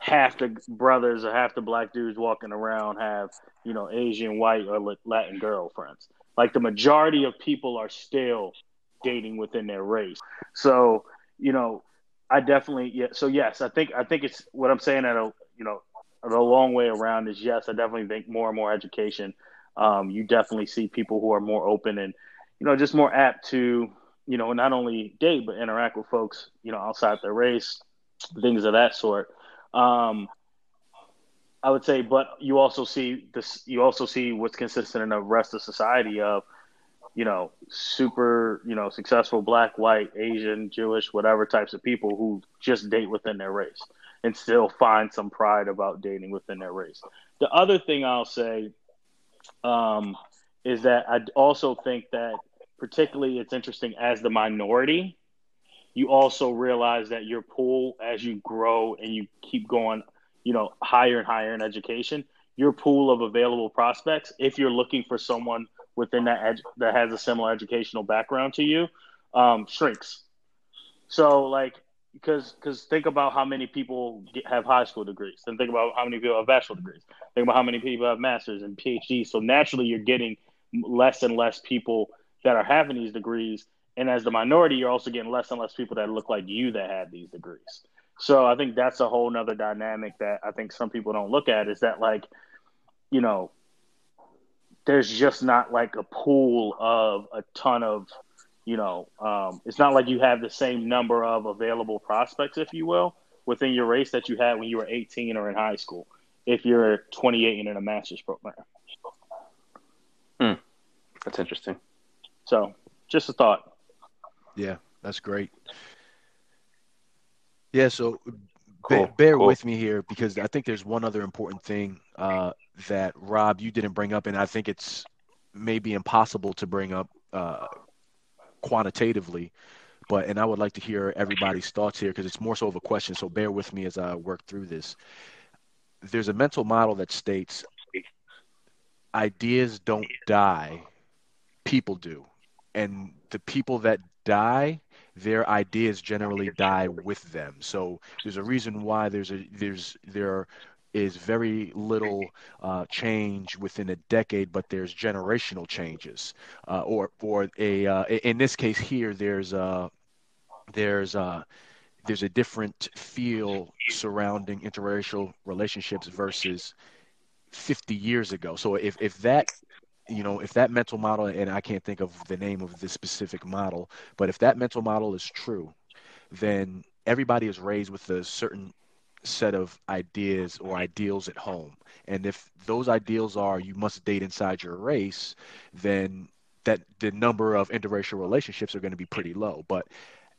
half the brothers or half the black dudes walking around have, you know, Asian, white, or Latin girlfriends. Like the majority of people are still dating within their race. So, you know, I definitely yeah. So yes, I think I think it's what I'm saying at a you know the long way around is yes, I definitely think more and more education. Um, you definitely see people who are more open and you know just more apt to you know not only date but interact with folks you know outside their race, things of that sort. Um, I would say, but you also see this. You also see what's consistent in the rest of society of you know, super, you know, successful black, white, Asian, Jewish, whatever types of people who just date within their race and still find some pride about dating within their race. The other thing I'll say um, is that I also think that, particularly, it's interesting as the minority, you also realize that your pool, as you grow and you keep going, you know, higher and higher in education, your pool of available prospects, if you're looking for someone within that ed- that has a similar educational background to you, um, shrinks. So, like, because because think about how many people get, have high school degrees, and think about how many people have bachelor degrees. Think about how many people have masters and PhDs. So naturally, you're getting less and less people that are having these degrees, and as the minority, you're also getting less and less people that look like you that have these degrees. So I think that's a whole nother dynamic that I think some people don't look at is that like, you know, there's just not like a pool of a ton of you know, um, it's not like you have the same number of available prospects, if you will, within your race that you had when you were 18 or in high school. If you're 28 and in a master's program. Hmm. That's interesting. So, just a thought. Yeah, that's great. Yeah, so cool. bear, bear cool. with me here because I think there's one other important thing uh, that Rob you didn't bring up, and I think it's maybe impossible to bring up uh, quantitatively, but and I would like to hear everybody's thoughts here because it's more so of a question. So bear with me as I work through this. There's a mental model that states ideas don't die, people do, and the people that die their ideas generally die with them. So there's a reason why there's a there's there is very little uh, change within a decade, but there's generational changes, uh, or or a uh, in this case here there's a there's a there's a different feel surrounding interracial relationships versus 50 years ago. So if if that you know, if that mental model, and I can't think of the name of this specific model, but if that mental model is true, then everybody is raised with a certain set of ideas or ideals at home. And if those ideals are you must date inside your race, then that the number of interracial relationships are going to be pretty low. But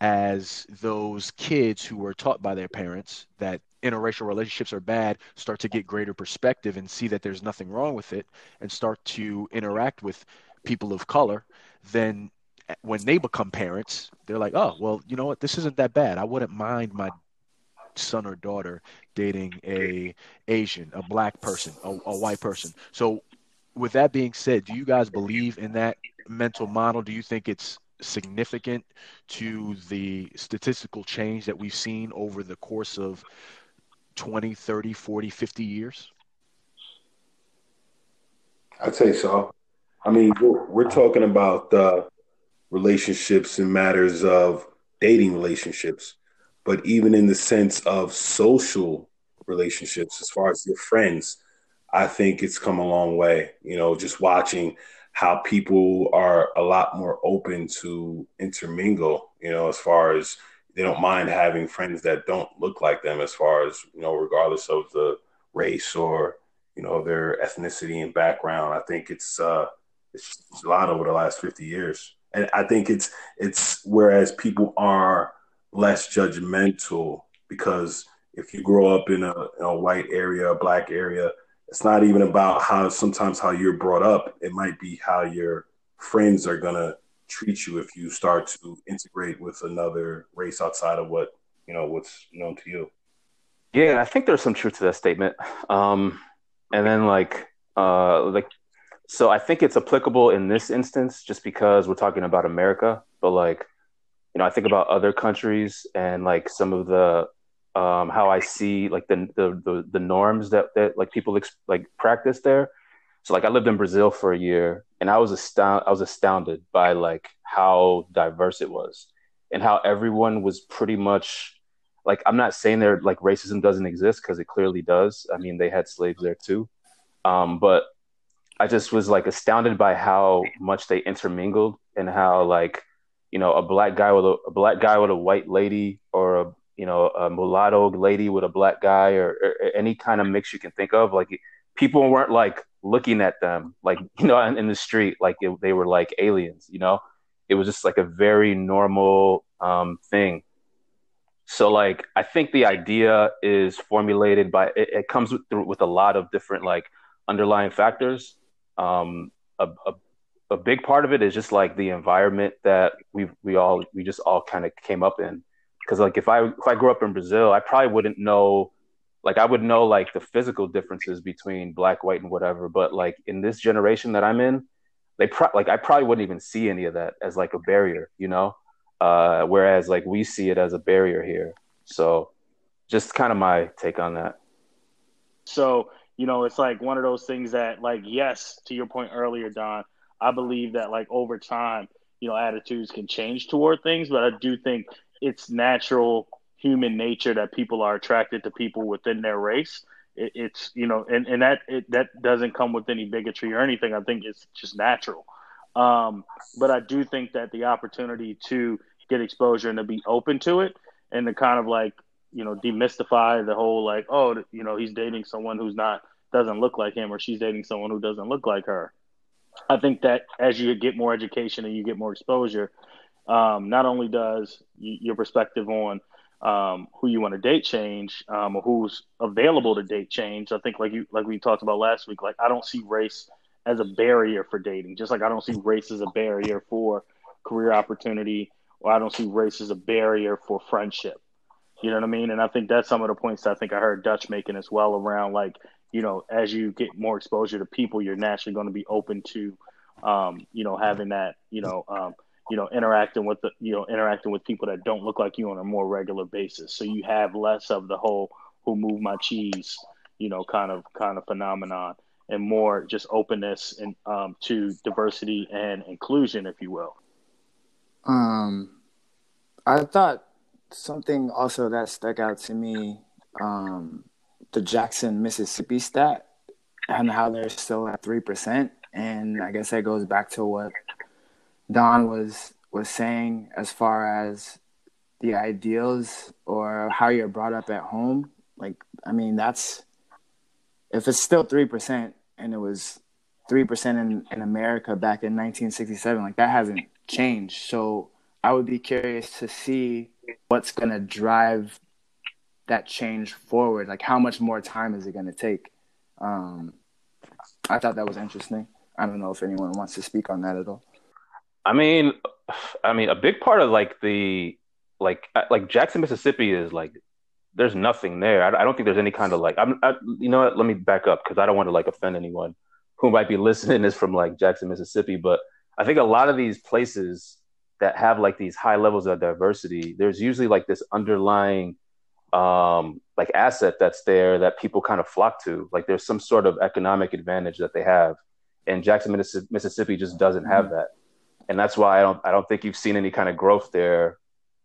as those kids who were taught by their parents that interracial relationships are bad start to get greater perspective and see that there's nothing wrong with it and start to interact with people of color, then eh, when they become parents, they're like, oh, well, you know what? This isn't that bad. I wouldn't mind my son or daughter dating a Asian, a black person, a, a white person. So, with that being said, do you guys believe in that mental model? Do you think it's significant to the statistical change that we've seen over the course of 20, 30, 40, 50 years? I'd say so. I mean, we're, talking about uh, relationships and matters of dating relationships but even in the sense of social relationships, as far as your friends, I think it's come a long way. You know, just watching how people are a lot more open to intermingle, you know, as far as they don't mind having friends that don't look like them, as far as, you know, regardless of the race or, you know, their ethnicity and background. I think it's, uh, it's a lot over the last 50 years. And I think it's, it's whereas people are, less judgmental because if you grow up in a, in a white area, a black area, it's not even about how sometimes how you're brought up. It might be how your friends are gonna treat you if you start to integrate with another race outside of what you know what's known to you. Yeah, I think there's some truth to that statement. Um, and then like uh, like so I think it's applicable in this instance just because we're talking about America, but like you know, I think about other countries and like some of the um, how I see like the, the the the, norms that that like people ex- like practice there. So like I lived in Brazil for a year and I was astounded I was astounded by like how diverse it was and how everyone was pretty much like I'm not saying there like racism doesn't exist because it clearly does. I mean they had slaves there too. Um, but I just was like astounded by how much they intermingled and how like you know a black guy with a, a, black guy with a white lady or a you know a mulatto lady with a black guy or, or any kind of mix you can think of like people weren't like looking at them like you know in, the street like it, they were like aliens you know? It was just like a very normal um, thing. So like i think the idea is formulated by it, it comes with, with a lot of different like underlying factors. Um, a, a a big part of it is just like the environment that we we all we just all kind of came up in. Because like if I if I grew up in Brazil, I probably wouldn't know like I would know like the physical differences between black, white, and whatever. But like in this generation that I'm in, they pro- like I probably wouldn't even see any of that as like a barrier, you know. Uh, whereas like we see it as a barrier here. So just kind of my take on that. So you know, it's like one of those things that like yes, to your point earlier, Don I believe that like over time, you know, attitudes can change toward things, but I do think it's natural human nature that people are attracted to people within their race. It, it's you know, and and that it, that doesn't come with any bigotry or anything. I think it's just natural. Um, but I do think that the opportunity to get exposure and to be open to it and to kind of like you know demystify the whole like oh you know he's dating someone who's not doesn't look like him or she's dating someone who doesn't look like her I think that as you get more education and you get more exposure, um, not only does your perspective on um, who you want to date change um, or who's available to date change. I think like you like we talked about last week. Like I don't see race as a barrier for dating, just like I don't see race as a barrier for career opportunity, or I don't see race as a barrier for friendship. You know what I mean? And I think that's some of the points I think I heard Dutch making as well around like you know, as you get more exposure to people, you're naturally going to be open to, um, you know, having that, you know, um, you know, interacting with the, you know, interacting with people that don't look like you on a more regular basis. So you have less of the whole "who moved my cheese," you know, kind of kind of phenomenon, and more just openness and um, to diversity and inclusion, if you will. Um, I thought something also that stuck out to me um, the Jackson, Mississippi stat and how they're still at 3%. and I guess that goes back to what Don was was saying as far as the ideals or how you're brought up at home. Like, I mean, that's if it's still three percent and it was three percent in in America back in 1967, like that hasn't changed. So I would be curious to see what's to drive that change forward. Like, how much more time is it to take? Um, I thought that was interesting. I don't know if anyone wants to speak on that at all. I mean, I mean, a big part of like the like uh, like Jackson, Mississippi is like there's nothing there. I, I don't think there's any kind of like I'm. I, you know what? Let me back up because I don't want to like offend anyone who might be listening is from like Jackson, Mississippi. But I think a lot of these places that have like these high levels of diversity, there's usually like this underlying um, like asset that's there that people kind of flock to. Like there's some sort of economic advantage that they have, and Jackson, Mississippi, just doesn't have mm-hmm. that, and that's why I don't I don't think you've seen any kind of growth there,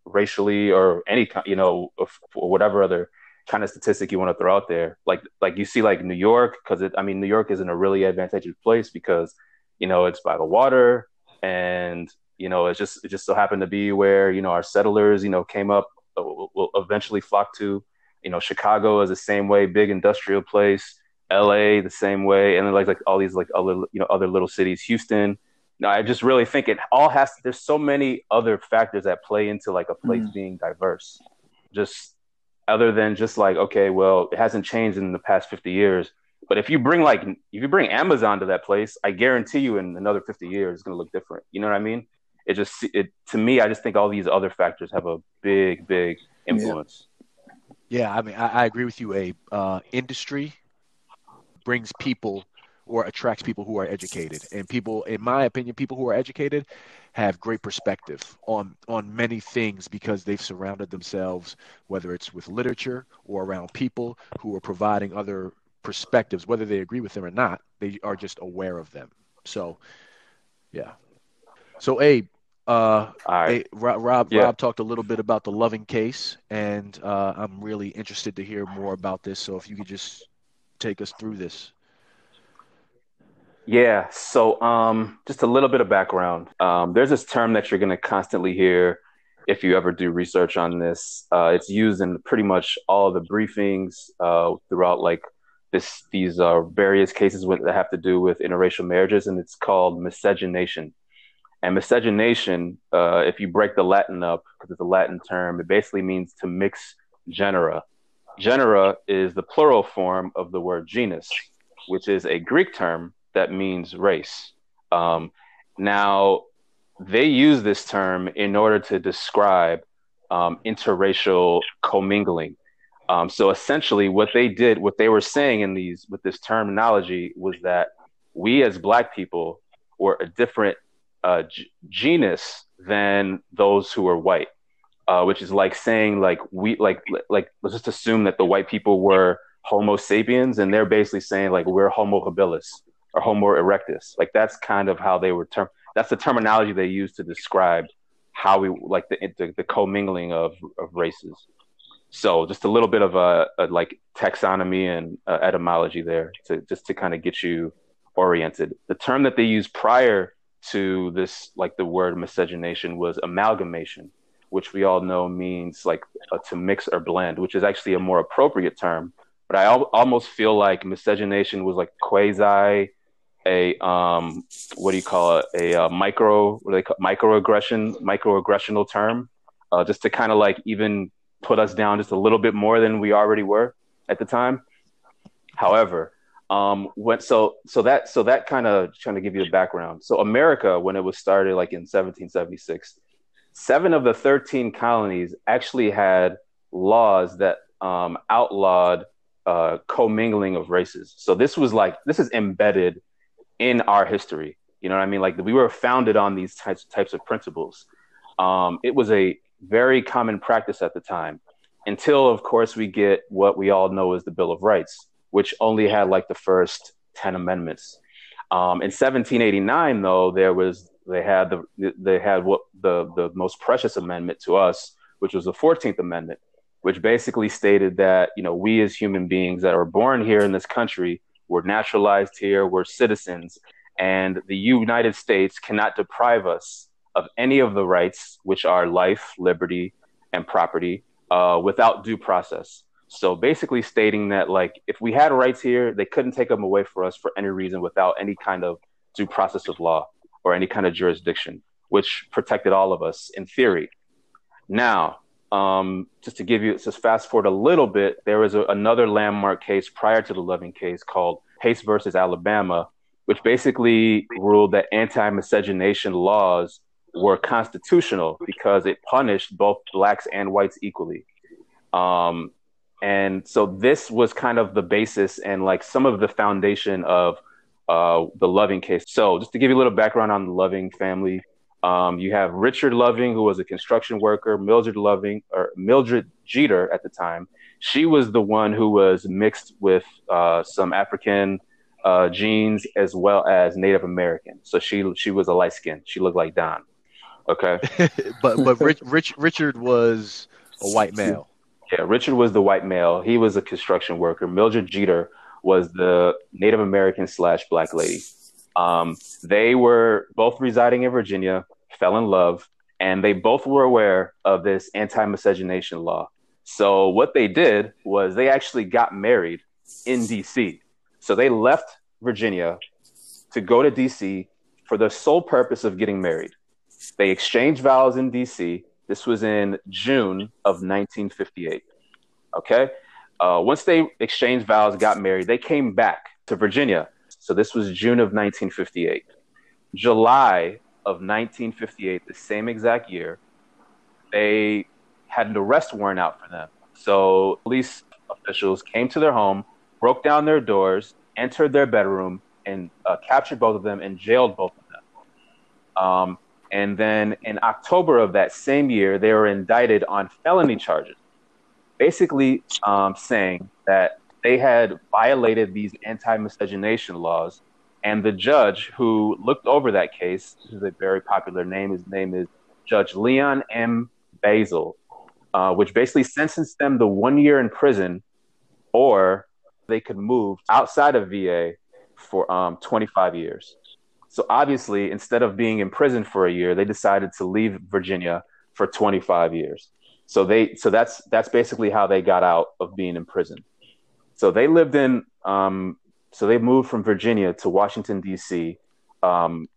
racially or any kind, you know or whatever other kind of statistic you want to throw out there. Like like you see like New York because it I mean New York is in a really advantageous place because you know it's by the water and you know it's just it just so happened to be where you know our settlers you know came up uh, will, will eventually flock to. You know, Chicago is the same way, big industrial place. L.A. the same way, and then like like all these like other you know other little cities, Houston. No, I just really think it all has. There's so many other factors that play into like a place mm. being diverse. Just other than just like okay, well, it hasn't changed in the past 50 years. But if you bring like if you bring Amazon to that place, I guarantee you in another 50 years it's going to look different. You know what I mean? it just it to me i just think all these other factors have a big big influence yeah, yeah i mean I, I, agree with you abe uh, industry brings people or attracts people who are educated and people in my opinion people who are educated have great perspective on on many things because they've surrounded themselves whether it's with literature or around people who are providing other perspectives whether they agree with them or not they are just aware of them so yeah so abe uh, hey, Rob, Rob, yeah. Rob, talked a little bit about the Loving case, and uh, I'm really interested to hear more about this. So if you could just take us through this. Yeah. So um, just a little bit of background. Um, there's this term that you're going to constantly hear if you ever do research on this. Uh, it's used in pretty much all the briefings uh, throughout like this these uh, various cases that have to do with interracial marriages, and it's called miscegenation. And miscegenation, uh, if you break the Latin up, because it's a Latin term, it basically means to mix genera. Genera is the plural form of the word genus, which is a Greek term that means race. Um, now, they use this term in order to describe um, interracial commingling. Um, so essentially, what they did, what they were saying in these with this terminology was that we as Black people were a different uh, g- genus than those who are white, uh, which is like saying like we like like let's just assume that the white people were Homo sapiens, and they're basically saying like we're Homo habilis or Homo erectus. Like that's kind of how they were term. That's the terminology they used to describe how we like the the, the commingling of of races. So just a little bit of a, a like taxonomy and uh, etymology there to just to kind of get you oriented. The term that they used prior to this, like the word miscegenation was amalgamation, which we all know means like uh, to mix or blend, which is actually a more appropriate term. But I al- almost feel like miscegenation was like quasi a um what do you call it a uh, micro what do they call microaggression microaggressional term uh, just to kind of like even put us down just a little bit more than we already were at the time however um, when so so that so that kind of trying to give you a background. So America, when it was started, like in 1776, seven of the 13 colonies actually had laws that um, outlawed uh, commingling of races. So this was like this is embedded in our history. You know what I mean? Like we were founded on these types types of principles. Um, it was a very common practice at the time, until of course we get what we all know as the Bill of Rights which only had like the first 10 amendments. Um, in 1789, though, there was they had the they had what the the most precious amendment to us, which was the 14th Amendment, which basically stated that you know we as human beings that are born here in this country, we're naturalized here, we're citizens, and the United States cannot deprive us of any of the rights, which are life, liberty, and property, uh, without due process. So basically, stating that like if we had rights here, they couldn't take them away for us for any reason without any kind of due process of law or any kind of jurisdiction, which protected all of us in theory. Now, um, just to give you, just fast forward a little bit, there was a, another landmark case prior to the Loving case called Pace versus Alabama, which basically ruled that anti miscegenation laws were constitutional because it punished both blacks and whites equally. Um, and so this was kind of the basis and like some of the foundation of uh, the Loving case. So just to give you a little background on the Loving family, um, you have Richard Loving, who was a construction worker, Mildred Loving or Mildred Jeter at the time. She was the one who was mixed with uh, some African uh, genes as well as Native American. So she she was a light skin. She looked like Don. Okay, but but Rich, Rich, Richard was a white male. Yeah, Richard was the white male. He was a construction worker. Mildred Jeter was the Native American slash black lady. Um, they were both residing in Virginia, fell in love, and they both were aware of this anti miscegenation law. So, what they did was they actually got married in DC. So, they left Virginia to go to DC for the sole purpose of getting married. They exchanged vows in DC. This was in June of 1958. Okay. Uh, once they exchanged vows, got married, they came back to Virginia. So this was June of 1958. July of 1958, the same exact year, they had an arrest warrant out for them. So police officials came to their home, broke down their doors, entered their bedroom, and uh, captured both of them and jailed both of them. Um, and then in October of that same year, they were indicted on felony charges basically um, saying that they had violated these anti-miscegenation laws, and the judge who looked over that case, this is a very popular name. His name is Judge Leon M. Bazile, uh, which basically sentenced them to one year in prison, or they could move outside of VA for um, 25 years. So obviously, instead of being in prison for a year, they decided to leave Virginia for 25 years. So they so that's that's basically how they got out of being in prison. So they lived in um, so they moved from Virginia to Washington D.C. Um,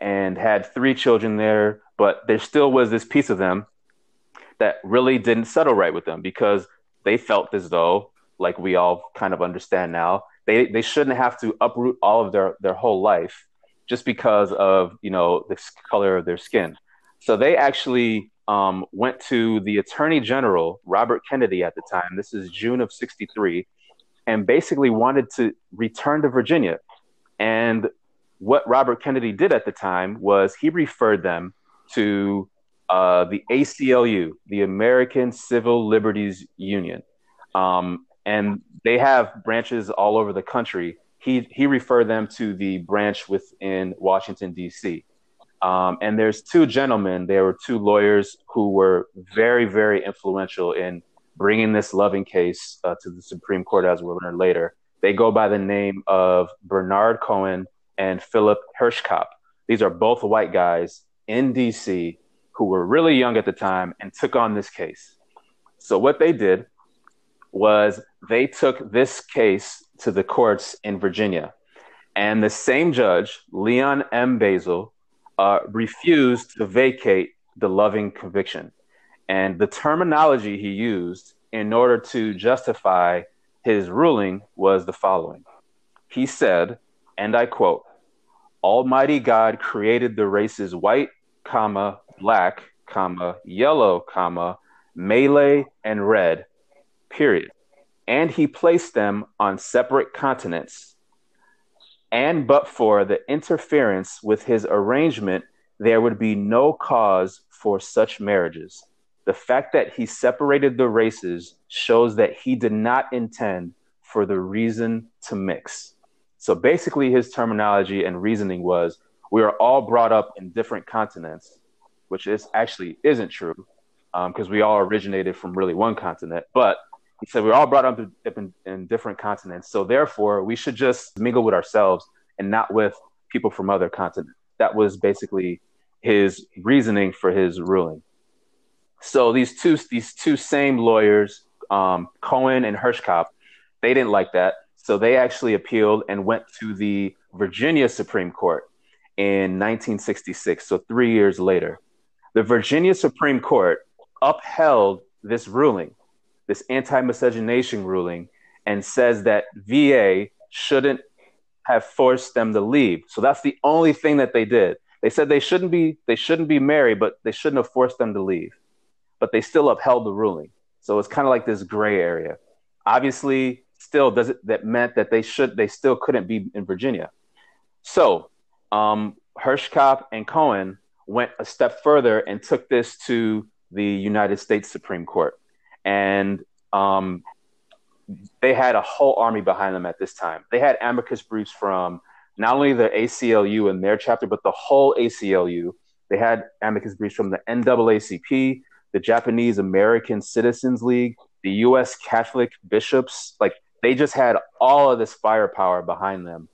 and had three children there, but there still was this piece of them that really didn't settle right with them because they felt as though, like we all kind of understand now, they they shouldn't have to uproot all of their their whole life just because of you know the color of their skin. So they actually um, went to the Attorney General, Robert Kennedy at the time. This is June of 63, and basically wanted to return to Virginia. And what Robert Kennedy did at the time was he referred them to uh, the ACLU, the American Civil Liberties Union. Um, and they have branches all over the country. He, he referred them to the branch within Washington, D.C. Um, and there's two gentlemen, there were two lawyers who were very, very influential in bringing this loving case uh, to the Supreme Court, as we'll learn later. They go by the name of Bernard Cohen and Philip Hirschkop. These are both white guys in DC who were really young at the time and took on this case. So, what they did was they took this case to the courts in Virginia. And the same judge, Leon M. Bazile, uh, refused to vacate the loving conviction. And the terminology he used in order to justify his ruling was the following. He said, and I quote, Almighty God created the races white, comma, black, comma, yellow, comma, Malay, and red, period. And he placed them on separate continents and but for the interference with his arrangement, there would be no cause for such marriages. The fact that he separated the races shows that he did not intend for the reason to mix. So basically, his terminology and reasoning was we are all brought up in different continents, which is actually isn't true because um, we all originated from really one continent. But he said we're all brought up in, in, in different continents. So therefore, we should just mingle with ourselves and not with people from other continents. That was basically his reasoning for his ruling. So these two these two same lawyers, um, Cohen and Hirschkop, they didn't like that. So they actually appealed and went to the Virginia Supreme Court in 1966. So three years later, the Virginia Supreme Court upheld this ruling, this anti-miscegenation ruling, and says that VA shouldn't have forced them to leave. So that's the only thing that they did. They said they shouldn't be they shouldn't be married, but they shouldn't have forced them to leave. But they still upheld the ruling. So it's kind of like this gray area. Obviously, still does it that meant that they should they still couldn't be in Virginia. So um, Hirschkop and Cohen went a step further and took this to the United States Supreme Court, and um, they had a whole army behind them at this time. They had amicus briefs from not only the ACLU and their chapter, but the whole ACLU. They had amicus briefs from the NAACP, the Japanese American Citizens League, the U.S. Catholic bishops. Like they just had all of this firepower behind them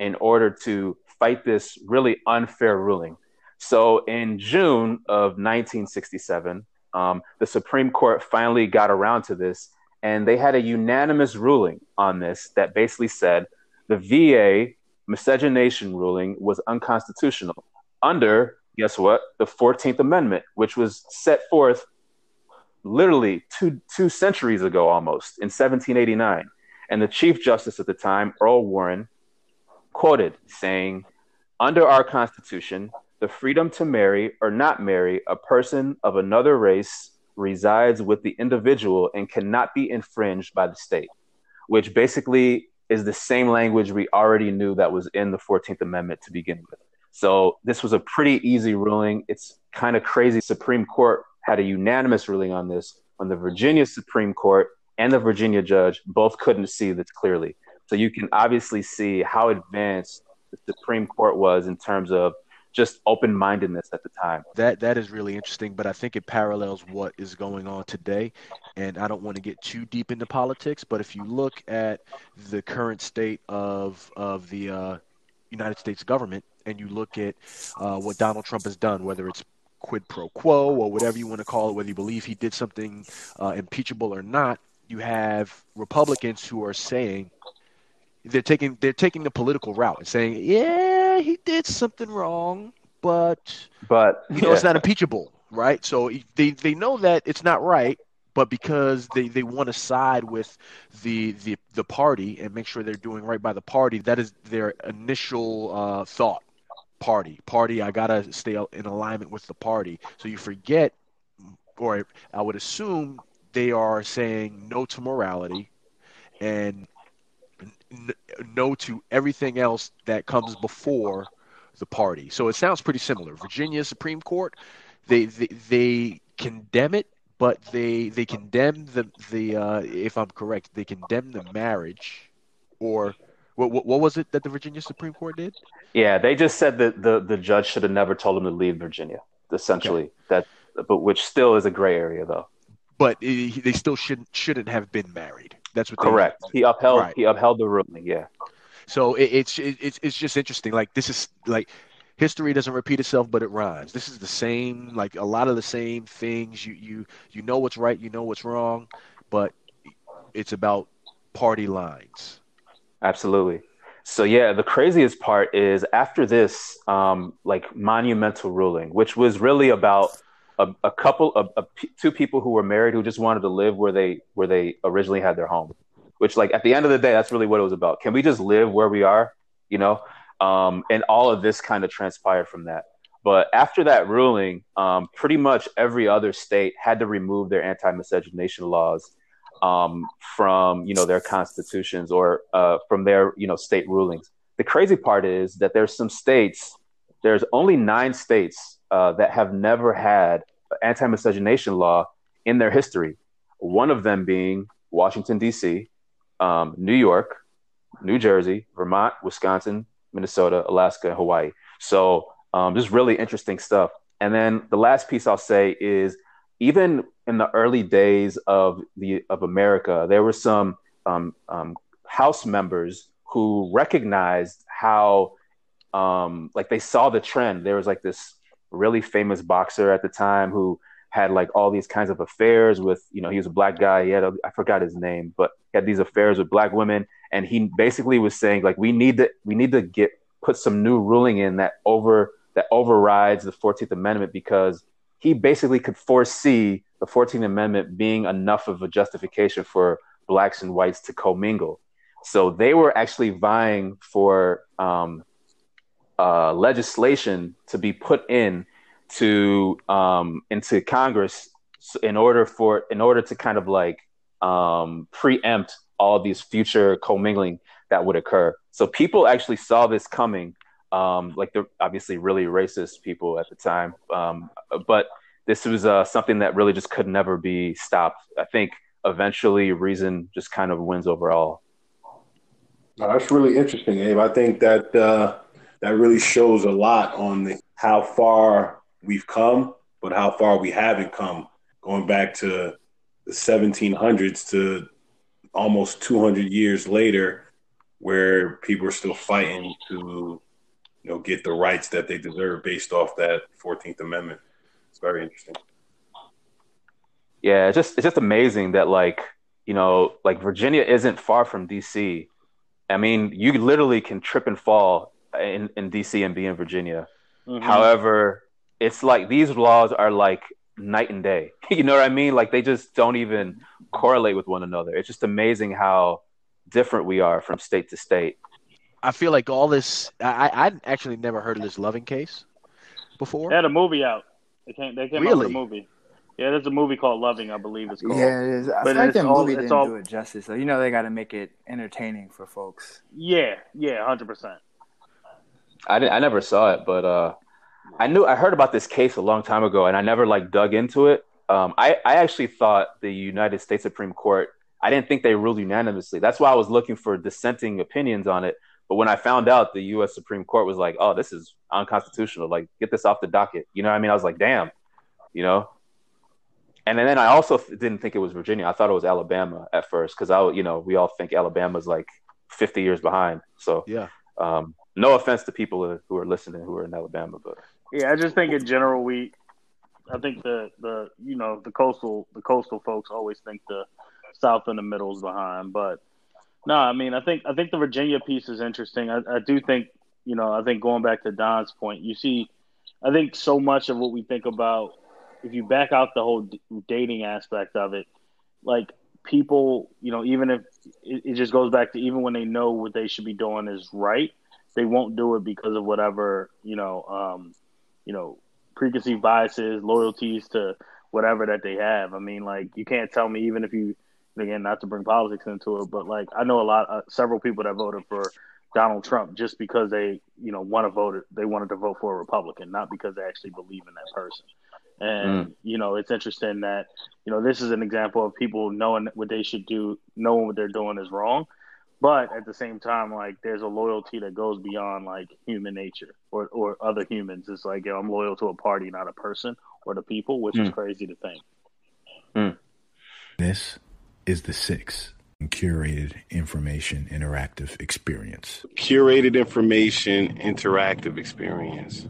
in order to fight this really unfair ruling. So in June of 1967, um, the Supreme Court finally got around to this, and they had a unanimous ruling on this that basically said the VA miscegenation ruling was unconstitutional under, guess what, the 14th Amendment, which was set forth literally two, two centuries ago almost in 1789. And the Chief Justice at the time, Earl Warren, quoted saying, Under our Constitution, the freedom to marry or not marry a person of another race resides with the individual and cannot be infringed by the state, which basically is the same language we already knew that was in the 14th Amendment to begin with. So this was a pretty easy ruling. It's kind of crazy. Supreme Court had a unanimous ruling on this when the Virginia Supreme Court and the Virginia judge both couldn't see this clearly. So you can obviously see how advanced the Supreme Court was in terms of just open mindedness at the time. That that is really interesting, but I think it parallels what is going on today. And I don't want to get too deep into politics, but if you look at the current state of of the uh, United States government, and you look at uh, what Donald Trump has done, whether it's quid pro quo or whatever you want to call it, whether you believe he did something uh, impeachable or not, you have Republicans who are saying they're taking they're taking the political route and saying, yeah, he did something wrong, but but you know yeah. it's not impeachable, right? So they they know that it's not right, but because they, they want to side with the, the the party and make sure they're doing right by the party, that is their initial uh, thought. Party, party. I gotta stay in alignment with the party. So you forget, or I would assume they are saying no to morality, and no to everything else that comes before the party. So it sounds pretty similar. Virginia Supreme Court, they they, they condemn it, but they they condemn the the uh, if I'm correct, they condemn the marriage, or what, what, what was it that the Virginia Supreme Court did? Yeah, they just said that the the judge should have never told him to leave Virginia. Essentially, okay. that but which still is a gray area though. But it, they still shouldn't shouldn't have been married. That's what. Correct. He upheld. Right. He upheld the ruling. Yeah. So it, it's it, it's it's just interesting. Like this is like history doesn't repeat itself, but it rhymes. This is the same. Like a lot of the same things. You you you know what's right. You know what's wrong, but it's about party lines. Absolutely. So yeah, the craziest part is after this, um, like monumental ruling, which was really about a, a couple of two people who were married who just wanted to live where they where they originally had their home which like at the end of the day that's really what it was about. Can we just live where we are you know? Um, and all of this kind of transpired from that. But after that ruling um, pretty much every other state had to remove their anti-miscegenation laws um, from you know their constitutions or uh, from their you know state rulings the crazy part is that there's some states there's only nine states uh, that have never had anti-miscegenation law in their history. One of them being Washington D.C., um, New York, New Jersey, Vermont, Wisconsin, Minnesota, Alaska, and Hawaii. So um, is really interesting stuff. And then the last piece I'll say is even in the early days of the of America, there were some um, um, House members who recognized how um, like they saw the trend. There was like this really famous boxer at the time who had like all these kinds of affairs with, you know, he was a black guy. He had, a, I forgot his name, but he had these affairs with black women. And he basically was saying like, we need to, we need to get, put some new ruling in that over, that overrides the 14th Amendment because he basically could foresee the 14th Amendment being enough of a justification for blacks and whites to commingle. So they were actually vying for um, uh, legislation to be put in to um, into Congress in order for in order to kind of like um, preempt all these future commingling that would occur. So people actually saw this coming. Um, like the obviously really racist people at the time, um, but this was uh, something that really just could never be stopped. I think eventually reason just kind of wins overall. No, that's really interesting, Abe. I think that uh, that really shows a lot on the, how far we've come, but how far we haven't come, going back to the 1700s to almost 200 years later, where people are still fighting to, you know, get the rights that they deserve based off that 14th Amendment. It's very interesting. Yeah, it's just it's just amazing that like you know like Virginia isn't far from DC. I mean, you literally can trip and fall in, in DC and be in Virginia. Mm-hmm. However, it's like these laws are like night and day. you know what I mean? Like they just don't even correlate with one another. It's just amazing how different we are from state to state. I feel like all this. I I actually never heard of this Loving case before. They had a movie out. They came. They came really? out with a movie. Yeah, there's a movie called Loving, I believe it's called. Yeah, it is. I but feel like that all, movie didn't all... do it justice. So you know they got to make it entertaining for folks. Yeah, yeah, hundred percent. I didn't, I never saw it, but uh, I knew I heard about this case a long time ago, and I never like dug into it. Um, I I actually thought the United States Supreme Court. I didn't think they ruled unanimously. That's why I was looking for dissenting opinions on it. But when I found out the U.S. Supreme Court was like, "Oh, this is unconstitutional. Like, get this off the docket." You know what I mean? I was like, "Damn," you know. And then I also didn't think it was Virginia. I thought it was Alabama at first because I, you know, we all think Alabama's like 50 years behind. So yeah. Um, no offense to people who are listening who are in Alabama, but yeah, I just think in general we, I think the the you know the coastal the coastal folks always think the south and the middle is behind, but no, I mean I think I think the Virginia piece is interesting. I, I do think you know I think going back to Don's point, you see, I think so much of what we think about if you back out the whole dating aspect of it, like people, you know, even if it, it, just goes back to even when they know what they should be doing is right, they won't do it because of whatever, you know, um, you know, preconceived biases, loyalties to whatever that they have. I mean, like you can't tell me even if you again not to bring politics into it, but like I know a lot, uh, several people that voted for Donald Trump just because they you know want to vote, they wanted to vote for a Republican, not because they actually believe in that person. And mm. you know, it's interesting that you know this is an example of people knowing what they should do, knowing what they're doing is wrong, but at the same time, like there's a loyalty that goes beyond like human nature or or other humans. It's like I'm loyal to a party, not a person or the people, which mm. is crazy to think. Mm. This is the six curated information interactive experience. Curated information interactive experience.